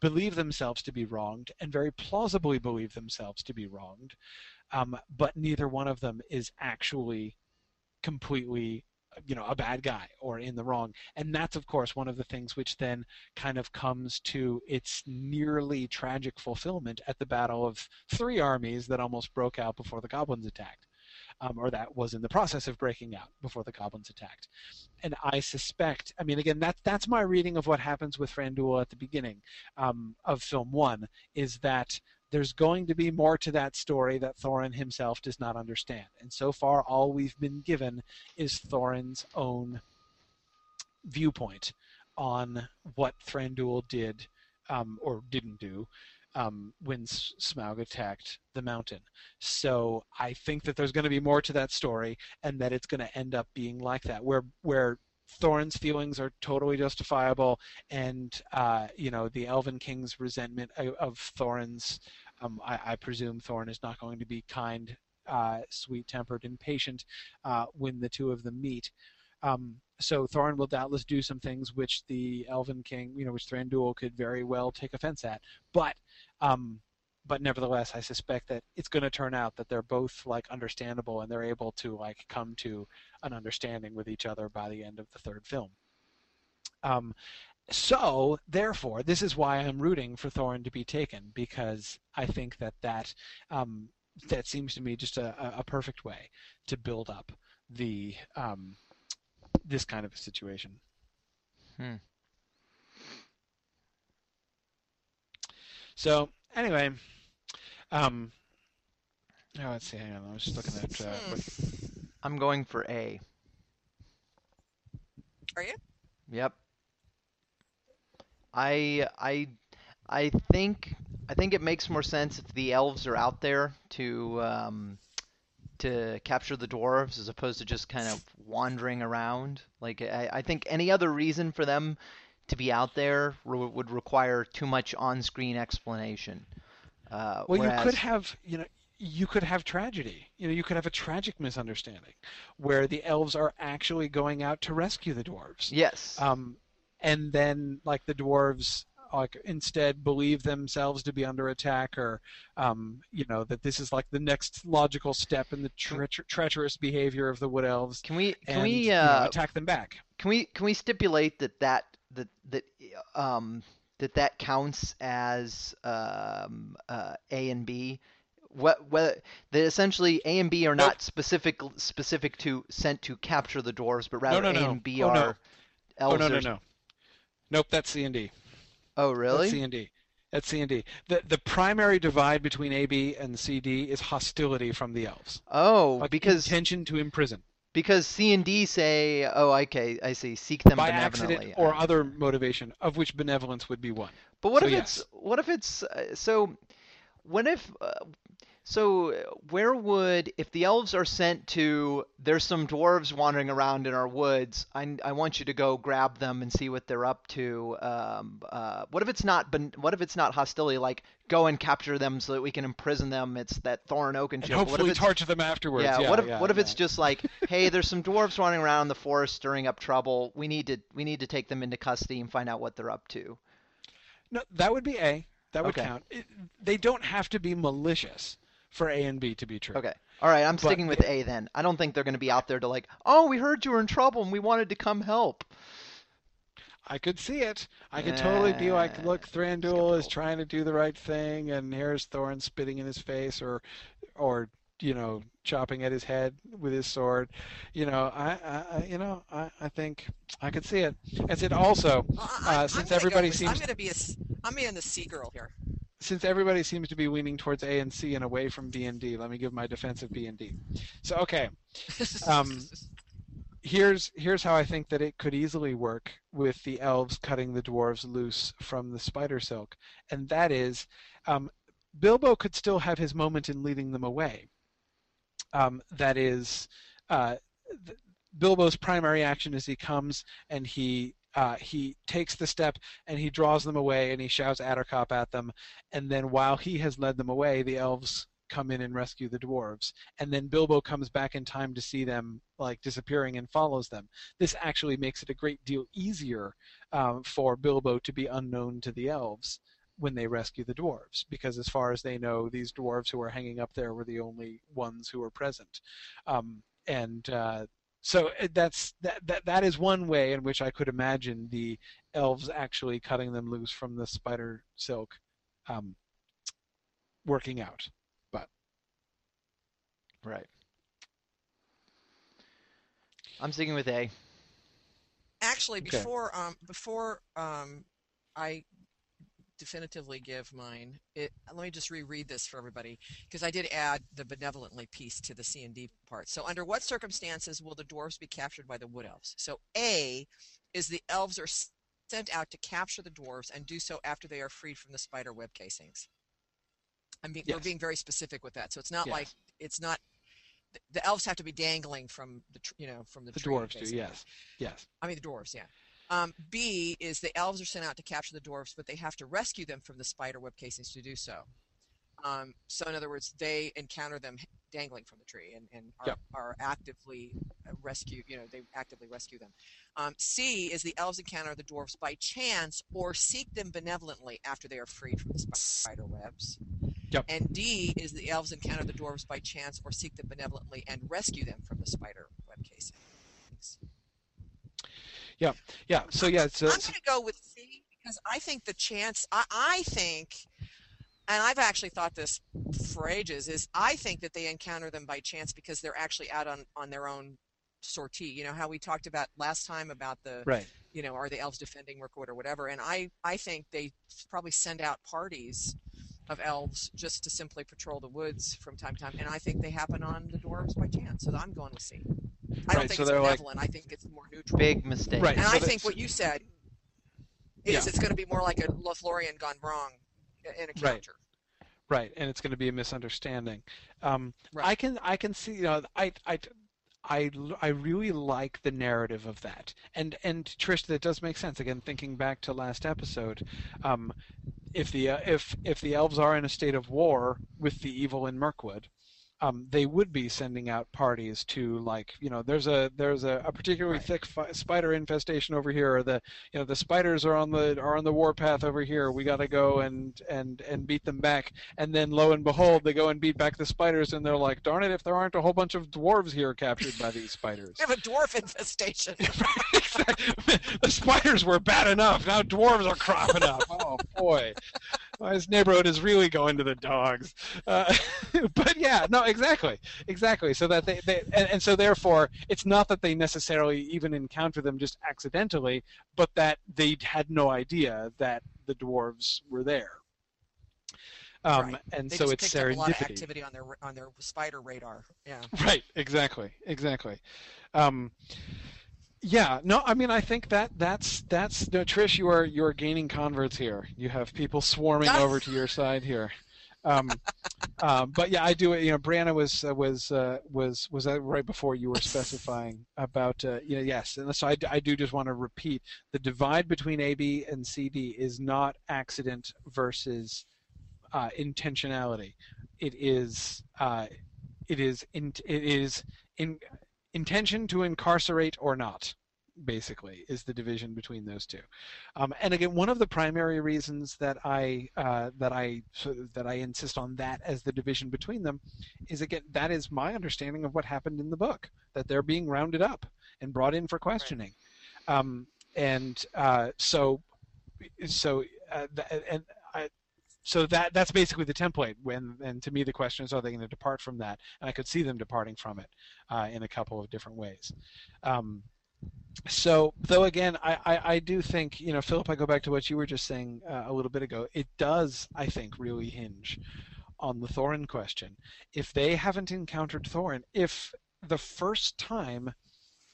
believe themselves to be wronged and very plausibly believe themselves to be wronged um, but neither one of them is actually completely you know a bad guy or in the wrong. And that's of course one of the things which then kind of comes to its nearly tragic fulfillment at the battle of three armies that almost broke out before the goblins attacked um, or that was in the process of breaking out before the goblins attacked and i suspect i mean again that, that's my reading of what happens with Thranduil at the beginning um, of film one is that there's going to be more to that story that Thorin himself does not understand. And so far, all we've been given is Thorin's own viewpoint on what Thranduil did um, or didn't do um, when Smaug attacked the mountain. So I think that there's going to be more to that story, and that it's going to end up being like that, where where Thorin's feelings are totally justifiable, and uh, you know the Elven King's resentment of, of Thorin's um, I, I, presume Thorin is not going to be kind, uh, sweet-tempered, and patient uh, when the two of them meet. Um, so Thorin will doubtless do some things which the Elven King, you know, which Thranduil could very well take offense at. But, um, but nevertheless, I suspect that it's going to turn out that they're both like understandable and they're able to like come to an understanding with each other by the end of the third film. Um, so therefore this is why i'm rooting for thorin to be taken because i think that that um, that seems to me just a, a perfect way to build up the um, this kind of a situation. Hmm. so anyway um oh, let's see hang on i was just looking at uh, what... i'm going for a. Are you? Yep. I I I think I think it makes more sense if the elves are out there to um, to capture the dwarves as opposed to just kind of wandering around. Like I, I think any other reason for them to be out there re- would require too much on-screen explanation. Uh, well, whereas... you could have you know you could have tragedy. You know, you could have a tragic misunderstanding where the elves are actually going out to rescue the dwarves. Yes. Um, and then like the dwarves like instead believe themselves to be under attack or um, you know that this is like the next logical step in the tre- treacherous behavior of the wood elves can we can and, we uh, you know, attack them back can we can we stipulate that that that that um that that counts as um, uh, A and B what whether that essentially A and B are not specific specific to sent to capture the dwarves, but rather no, no, no. A and B oh, are no. elves. Oh no no no Nope, that's C and D. Oh, really? At C and D. At C and D. The the primary divide between AB and CD is hostility from the elves. Oh, like because intention to imprison. Because C and D say, oh, okay, I see, seek them by benevolently. accident or other motivation, of which benevolence would be one. But what so if yes. it's what if it's uh, so? What if uh, so where would if the elves are sent to there's some dwarves wandering around in our woods I, I want you to go grab them and see what they're up to um, uh, what if it's not what if it's not hostility like go and capture them so that we can imprison them it's that Thorin Oakenshield and and hopefully torture them afterwards yeah, yeah what if yeah, what if yeah. it's just like hey there's some dwarves running around in the forest stirring up trouble we need to we need to take them into custody and find out what they're up to no that would be A That would Okay. count. It, they don't have to be malicious for A and B to be true. Okay. All right, I'm But- sticking with A then. I don't think they're going to be out there to like, oh, we heard you were in trouble and we wanted to come help. I could see it. I could totally be like, Nah, look, Thranduil is trying to do the right thing, and here's Thorin spitting in his face, or, or you know, chopping at his head with his sword. You know, I, I I- you know, I, I think I could see it. As it also, Well, I- Uh, I'm since gonna go everybody seems, I'm gonna be a, s- I'm being the sea girl here. Since everybody seems to be leaning towards A and C and away from B and D, let me give my defense of B and D. So, okay, Um, here's here's how I think that it could easily work with the elves cutting the dwarves loose from the spider silk, and that is, um, Bilbo could still have his moment in leading them away. Um, that is, uh, th- Bilbo's primary action is he comes and he uh, he takes the step and he draws them away and he shouts Attercop at them, and then while he has led them away, the elves come in and rescue the dwarves. And then Bilbo comes back in time to see them like disappearing and follows them. This actually makes it a great deal easier um, for Bilbo to be unknown to the elves when they rescue the dwarves, because as far as they know, these dwarves who are hanging up there were the only ones who were present, um, and uh, so uh, that's that, that that is one way in which I could imagine the elves actually cutting them loose from the spider silk, um, working out. But right. I'm sticking with A. Actually, Okay. before um before um I definitively give mine, it let me just reread this for everybody because I did add the benevolently piece to the C and D part. So, under what circumstances will the dwarves be captured by the wood elves? So, A is the elves are sent out to capture the dwarves and do so after they are freed from the spider web casings. I'm being, we're being very specific with that. So it's not Yes. like it's not the- elves have to be dangling from the you know from the, The dwarves do, yes, yes. I mean the dwarves, yeah. Um, B is the elves are sent out to capture the dwarves, but they have to rescue them from the spider web casings to do so. Um, so in other words, they encounter them dangling from the tree and, and are, Yep. are actively uh, rescue. You know, they actively rescue them. Um, C is the elves encounter the dwarves by chance or seek them benevolently after they are freed from the spider webs. Yep. And D is the elves encounter the dwarves by chance or seek them benevolently and rescue them from the spider web casings. Yeah. Yeah. So yeah. So, uh, I'm going to go with C because I think the chance. I, I think, and I've actually thought this for ages. Is I think that they encounter them by chance because they're actually out on on their own sortie. You know how we talked about last time about the right. you know are the elves defending Mirkwood or whatever. And I I think they probably send out parties of elves just to simply patrol the woods from time to time. And I think they happen on the dwarves by chance. So I'm going with C. I don't Right, think so it's they're like- I think it's more neutral. Big mistake. Right. And so I think what you said is Yeah. it's going to be more like a Lothlorien gone wrong in a Right. Right, and it's going to be a misunderstanding. Um, Right. I can I can see you know I I. I, I really like the narrative of that, and and Trish, that does make sense. Again, thinking back to last episode, um, if the uh, if if the elves are in a state of war with the evil in Mirkwood, um, they would be sending out parties to like you know there's a there's a, a particularly Right. thick fi- spider infestation over here, or the you know the spiders are on the are on the warpath over here. We got to go and and and beat them back. And then lo and behold, they go and beat back the spiders, and they're like, darn it, if there aren't a whole bunch of dwarves here captured by these spiders. We have a dwarf infestation. the spiders were bad enough. Now dwarves are cropping up. Oh boy, well, this neighborhood is really going to the dogs. Uh, but yeah, no, exactly, exactly. So that they, they and, and so therefore, it's not that they necessarily even encounter them just accidentally, but that they had no idea that the dwarves were there. Um, Right. And They so just it's up a lot of activity on their on their spider radar. Yeah. Right, exactly, exactly. Um, yeah, no, I mean, I think that that's that's no, Trish, you are you are gaining converts here. You have people swarming over to your side here. Um, um, but yeah, I do. You know, Brianna was uh, was uh, was was that right before you were specifying about uh, you know yes, and so I, I do just want to repeat the divide between AB and CD is not accident versus uh, intentionality. It is uh, it is in, it is in intention to incarcerate or not. basically is the division between those two. Um, and again, one of the primary reasons that I uh, that I that I insist on that as the division between them is again that is my understanding of what happened in the book that they're being rounded up and brought in for questioning, right. um, and uh, so so uh, and I, so that that's basically the template. When and to me the question is, are they going to depart from that? And I could see them departing from it uh, in a couple of different ways. Um, so though again I, I, I, do think you know philip i go back to what you were just saying uh, a little bit ago it does i think really hinge on the thorin question if they haven't encountered thorin if the first time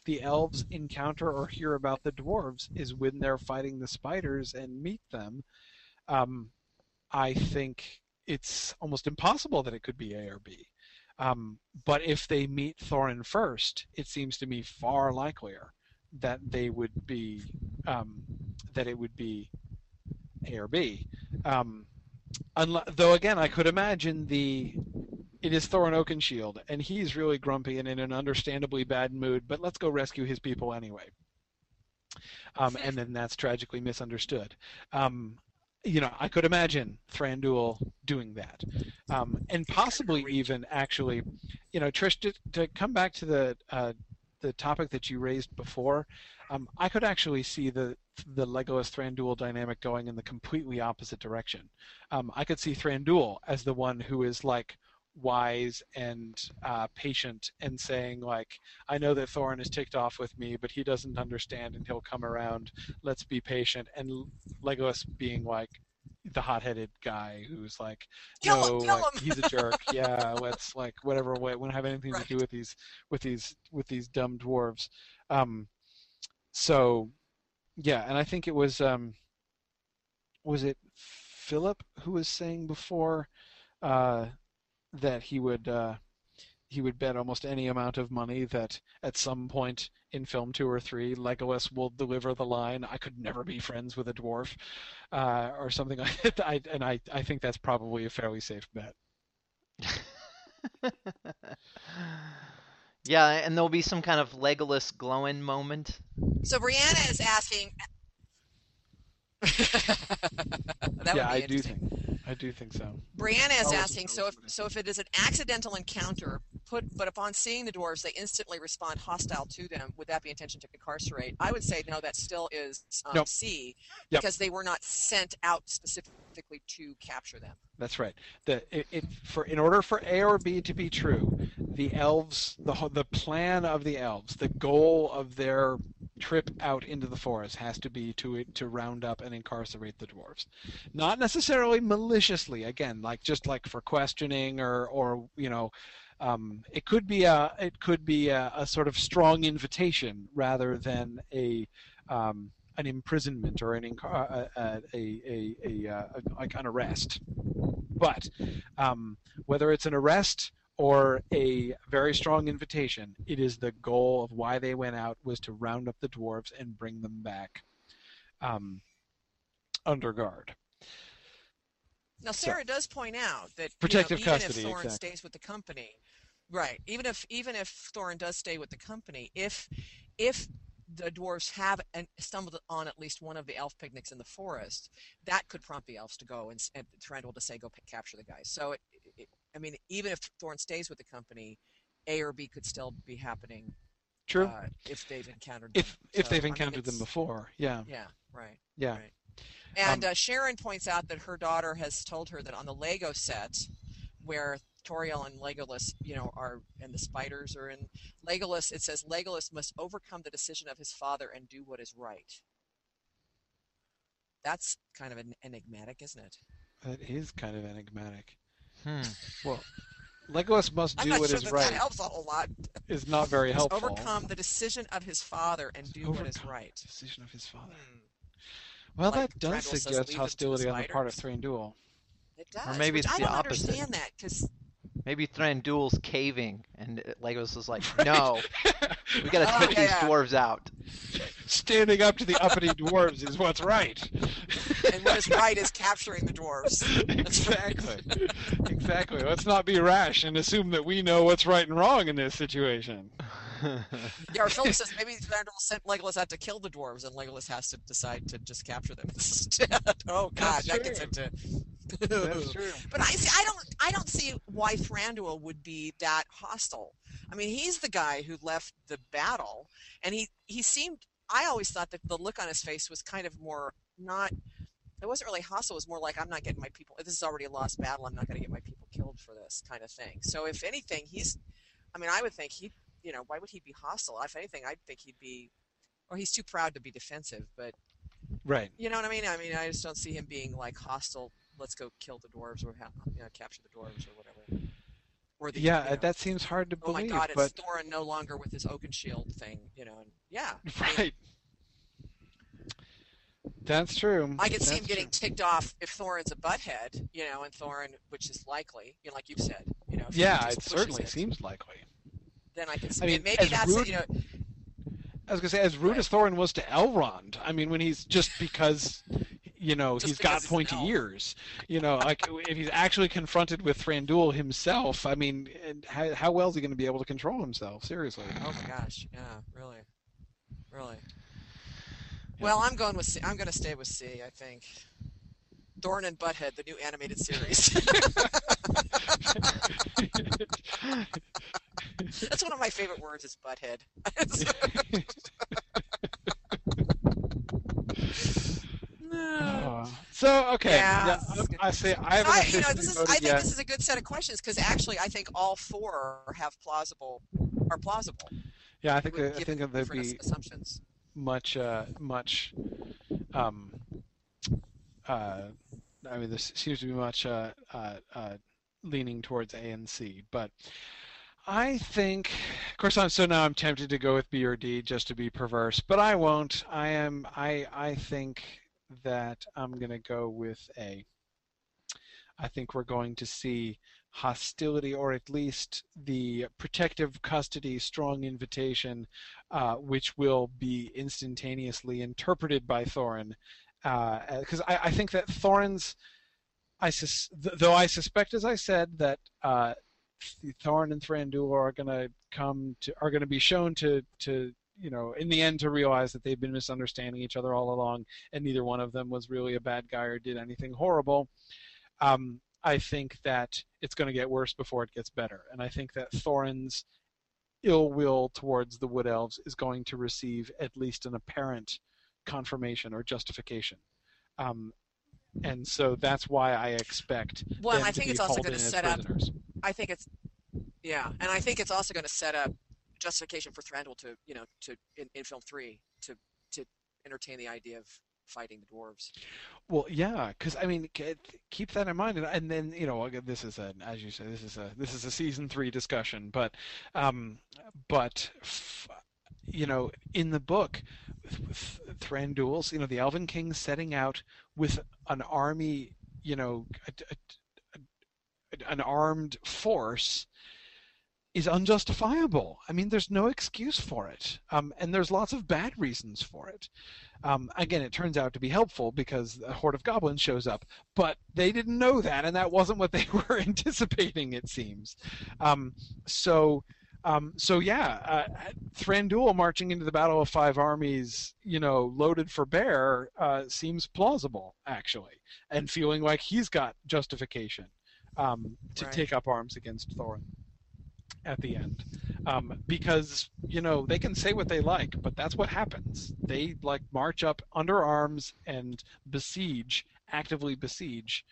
the elves encounter or hear about the dwarves is when they're fighting the spiders and meet them um, i think it's almost impossible that it could be a or b um, but if they meet thorin first it seems to me far likelier that they would be um, that it would be A or B. Um, though again, I could imagine the it is Thorin Oakenshield, and he's really grumpy and in an understandably bad mood. But let's go rescue his people anyway. Um, and then that's tragically misunderstood. Um, you know, I could imagine Thranduil doing that, um, and possibly even actually, you know, Trish to, to come back to the uh, the topic that you raised before, um, I could actually see the the Legolas Thranduil dynamic going in the completely opposite direction. Um, I could see Thranduil as the one who is like wise and uh, patient and saying like, I know that Thorin is ticked off with me, but he doesn't understand and he'll come around. Let's be patient. And Legolas being like, the hot-headed guy who's like, kill no, him, like, he's a jerk. yeah, let's like whatever. Way We won't have anything right. to do with these with these with these dumb dwarves. Um, so, yeah, and I think it was um, was it Philip who was saying before uh, that he would uh, he would bet almost any amount of money that at some point in film two or three, Legolas will deliver the line, "I could never be friends with a dwarf," uh, or something like that. I, and I, I think that's probably a fairly safe bet. yeah, and there'll be some kind of Legolas glowing moment. So Brianna is asking. yeah, I do think. I do think so. Brianna is asking, so if so if it is an accidental encounter, put but upon seeing the dwarves they instantly respond hostile to them, would that be intention to incarcerate? I would say no, that still is um, nope. C because yep. they were not sent out specifically to capture them. That's right. The it, it, for in order for A or B to be true, the elves, the the plan of the elves, the goal of their trip out into the forest has to be to to round up and incarcerate the dwarves, not necessarily maliciously. Again, like just like for questioning or or you know. Um, it could be a it could be a, a, sort of strong invitation rather than a um, an imprisonment or an uh, a, a, a, a, uh, a, like an arrest. But um, whether it's an arrest or a very strong invitation, it is the goal of why they went out was to round up the dwarves and bring them back um, under guard. Now, Sarah so, does point out that protective you know, even custody, if Thorin exactly. stays with the company, right? Even if even if Thorin does stay with the company, if if the dwarves have stumbled on at least one of the elf picnics in the forest, that could prompt the elves to go and, try and Thranduil to say, "Go p- capture the guys." So, it, it, I mean, even if Thorin stays with the company, A or B could still be happening. True. Uh, if they've encountered if them. if so, they've encountered them before, yeah. Yeah. Right. Yeah. Right. And um, uh, Sharon points out that her daughter has told her that on the Lego set, where Tauriel and Legolas, you know, are and the spiders are in Legolas. It says Legolas must overcome the decision of his father and do what is right. That's kind of an enigmatic, isn't it? That is kind of enigmatic. Hmm. Well, Legolas must do what sure is that right. That helps a whole lot. Is not very helpful. Overcome the decision of his father and do overcome what is right. Decision of his father. Hmm. Well, like that does suggest hostility on the part of Thranduil. It does. Or maybe it's I the don't opposite. understand that because Maybe Thranduil's caving, and Legolas is like, "No, we gotta Oh, take yeah, these yeah. dwarves out." Standing up to the uppity dwarves is what's right. and what is right is capturing the dwarves. exactly. exactly. Let's not be rash and assume that we know what's right and wrong in this situation. Yeah, or Philip says maybe Thranduil sent Legolas out to kill the dwarves, and Legolas has to decide to just capture them instead. oh God, That's that gets into. That's true. But I see. I don't. I don't see why Thranduil would be that hostile. I mean, he's the guy who left the battle, and he he seemed. I always thought that the look on his face was kind of more not. It wasn't really hostile. It was more like I'm not getting my people. This is already a lost battle. I'm not going to get my people killed for this kind of thing. So if anything, he's. I mean, I would think he. You know, why would he be hostile? If anything, I'd think he'd be. Or he's too proud to be defensive. But Right. you know what I mean? I mean, I just don't see him being like hostile. Let's go kill the dwarves or you know, capture the dwarves or whatever. Or the, Yeah, you know, that seems hard to oh my believe, God, it's Thorin no longer with his Oaken Shield thing, you know. And yeah, I mean, right. That's true. I could see him That's getting true. ticked off if Thorin's a butthead, you know, and Thorin, which is likely, you know, like you've said, you know. Yeah, it certainly it, seems likely. Then I could see. I mean, maybe that's rude- you know. I was gonna say, as rude Right. as Thorin was to Elrond, I mean, when he's just because, you know, Just he's got he's pointy ears, you know, like if he's actually confronted with Thranduil himself, I mean, and how, how well is he going to be able to control himself? Seriously. Oh my gosh, yeah, really, really. Well, I'm going with C. I'm going to stay with C. I think. Thorin and Butthead, the new animated series. That's one of my favorite words. Is butthead. Oh. so okay, Yeah, yeah, this. I say I haven't I, you know, this is. I think yet. this is a good set of questions because actually, I think all four have plausible, are plausible. Yeah, I think with I think there'd be assumptions. much uh, much um, uh, I mean this seems to be much uh, uh, uh, leaning towards A and C, but I think of course I'm so now I'm tempted to go with B or D just to be perverse, but I won't. I am I I think that I'm going to go with A. I think we're going to see hostility or at least the protective custody strong invitation uh, which will be instantaneously interpreted by Thorin. Because I, I think that Thorin's, I sus- th- though I suspect, as I said, that uh, Thorin and Thranduil are going to come to, are going to be shown to, to, you know, in the end, to realize that they've been misunderstanding each other all along, and neither one of them was really a bad guy or did anything horrible. Um, I think that it's going to get worse before it gets better, and I think that Thorin's ill will towards the Wood Elves is going to receive at least an apparent confirmation or justification. Um, and so that's why I expect Well, I think it's also going to set up. prisoners. I think it's yeah, and I think it's also going to set up justification for Thranduil to you know to in, in film three to to entertain the idea of fighting the dwarves. Well, yeah, because I mean, keep that in mind, and, and then you know, this is a, as you say, this is a this is a season three discussion, but, um, but, f- you know, in the book, with Thranduil's, you know, the Elven King setting out with an army, you know, a, a, a, an armed force. Is unjustifiable. I mean, there's no excuse for it, um, and there's lots of bad reasons for it. Um, again, it turns out to be helpful because a horde of goblins shows up, but they didn't know that, and that wasn't what they were anticipating. It seems. Um, so, um, so yeah, uh, Thranduil marching into the Battle of Five Armies, you know, loaded for bear, uh, seems plausible actually, and feeling like he's got justification um, to Right. take up arms against Thorin at the end um, because you know they can say what they like, but that's what happens. They like march up under arms and besiege, actively besiege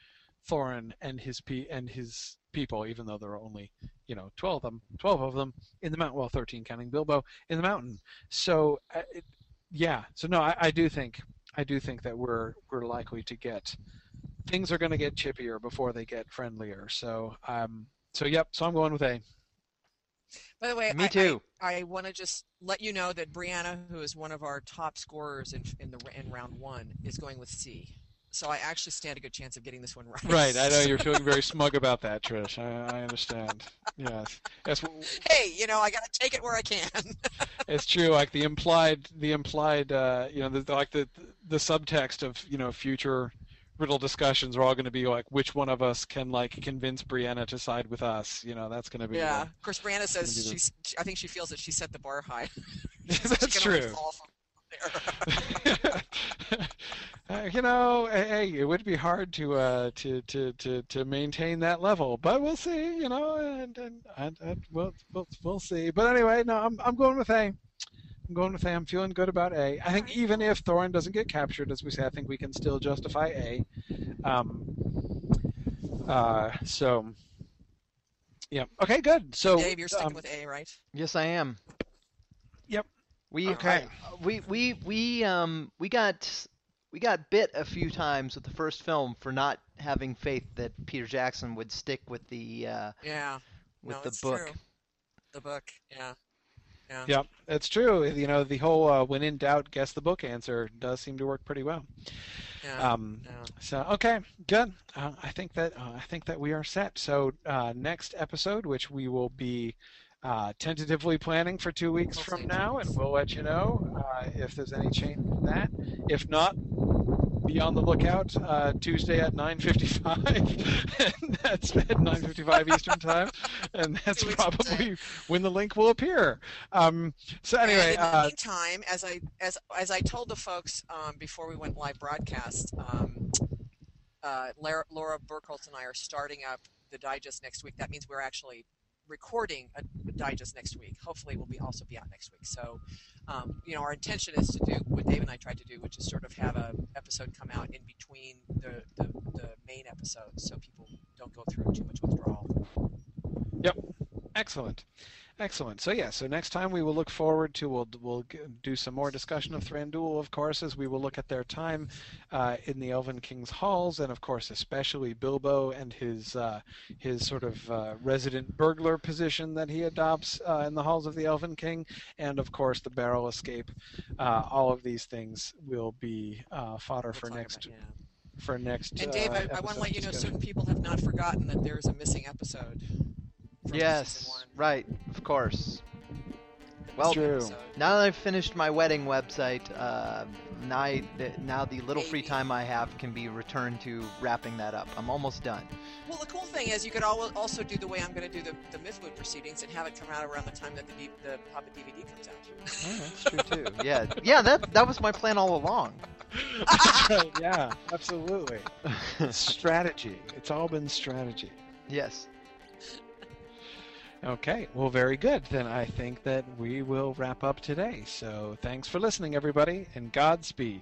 Thorin and his pe- and his people, even though there are only you know twelve of them, twelve of them in the mountain. Well, thirteen counting Bilbo in the mountain. So uh, it, yeah, so no, I, I do think I do think that we're we're likely to get things are going to get chippier before they get friendlier. So um, so yep, so I'm going with A. By the way, Me I, too. I, I want to just let you know that Brianna, who is one of our top scorers in in the in round one, is going with C. So I actually stand a good chance of getting this one right. Right, I know you're feeling very smug about that, Trish. I, I understand. Yes, Hey, you know I got to take it where I can. it's true. Like the implied, the implied, uh, you know, the, like the the subtext of you know future riddle discussions are all going to be like which one of us can like convince Brianna to side with us. You know, that's going to be Yeah. the- Of course, Brianna says she's. I think she feels that she set the bar high. that's She can only true. Fall from there. Uh, you know, hey, hey, it would be hard to uh, to, to to to maintain that level, but we'll see. You know, and and, and, and we'll, we'll we'll see. But anyway, no, I'm I'm going with A. I'm going with A. I'm feeling good about A. I think even if Thorin doesn't get captured, as we say, I think we can still justify A. Um, uh, so, yeah. Okay, good. So, Dave, you're sticking um, with A, right? Yes, I am. Yep. We Okay. I- we we we um we got we got bit a few times with the first film for not having faith that Peter Jackson would stick with the uh, Yeah. with no, the book. True. The book. Yeah. Yeah. Yep, it's true. You know, the whole uh, "when in doubt, guess the book" answer does seem to work pretty well. Yeah. Um, yeah. so okay, good. Uh, I think that uh, I think that we are set. So uh, next episode, which we will be uh, tentatively planning for two weeks from now, and we'll let you know uh, if there's any change in that. If not, be on the lookout uh, Tuesday at 9:55, that's at 9:55 Eastern time, and that's See what you probably when the link will appear. Um, so anyway, and in the uh, meantime, as I as as I told the folks um, before we went live broadcast, um, uh, Laura, Laura Burkholz and I are starting up the digest next week. That means we're actually recording a, digest next week. Hopefully, we'll be also be out next week. So, um, you know, our intention is to do what Dave and I tried to do, which is sort of have a episode come out in between the the, the main episodes, so people don't go through too much withdrawal. Yep. Excellent, excellent. So yeah, so next time we will look forward to we'll we'll do some more discussion of Thranduil, of course, as we will look at their time uh, in the Elven King's halls, and of course especially Bilbo and his uh, his sort of uh, resident burglar position that he adopts uh, in the halls of the Elven King, and of course the barrel escape. Uh, all of these things will be uh, fodder We'll for next about- yeah. for next. And Dave, uh, I, I want to let you know certain people have not forgotten that there's a missing episode. From season Yes, one. right, of course. Well, True. Now that I've finished my wedding website, uh, now, I, now the little free time I have can be returned to wrapping that up. I'm almost done. well, the cool thing is you could al- also do the way I'm going to do the, the Mythmoot proceedings and have it come out around the time that the, D- the Hobbit DVD comes out. Oh, that's true too. Yeah, yeah. That that was my plan all along. Yeah, absolutely. strategy. It's all been strategy. yes. Okay, well, very good. Then I think that we will wrap up today. So thanks for listening, everybody, and Godspeed.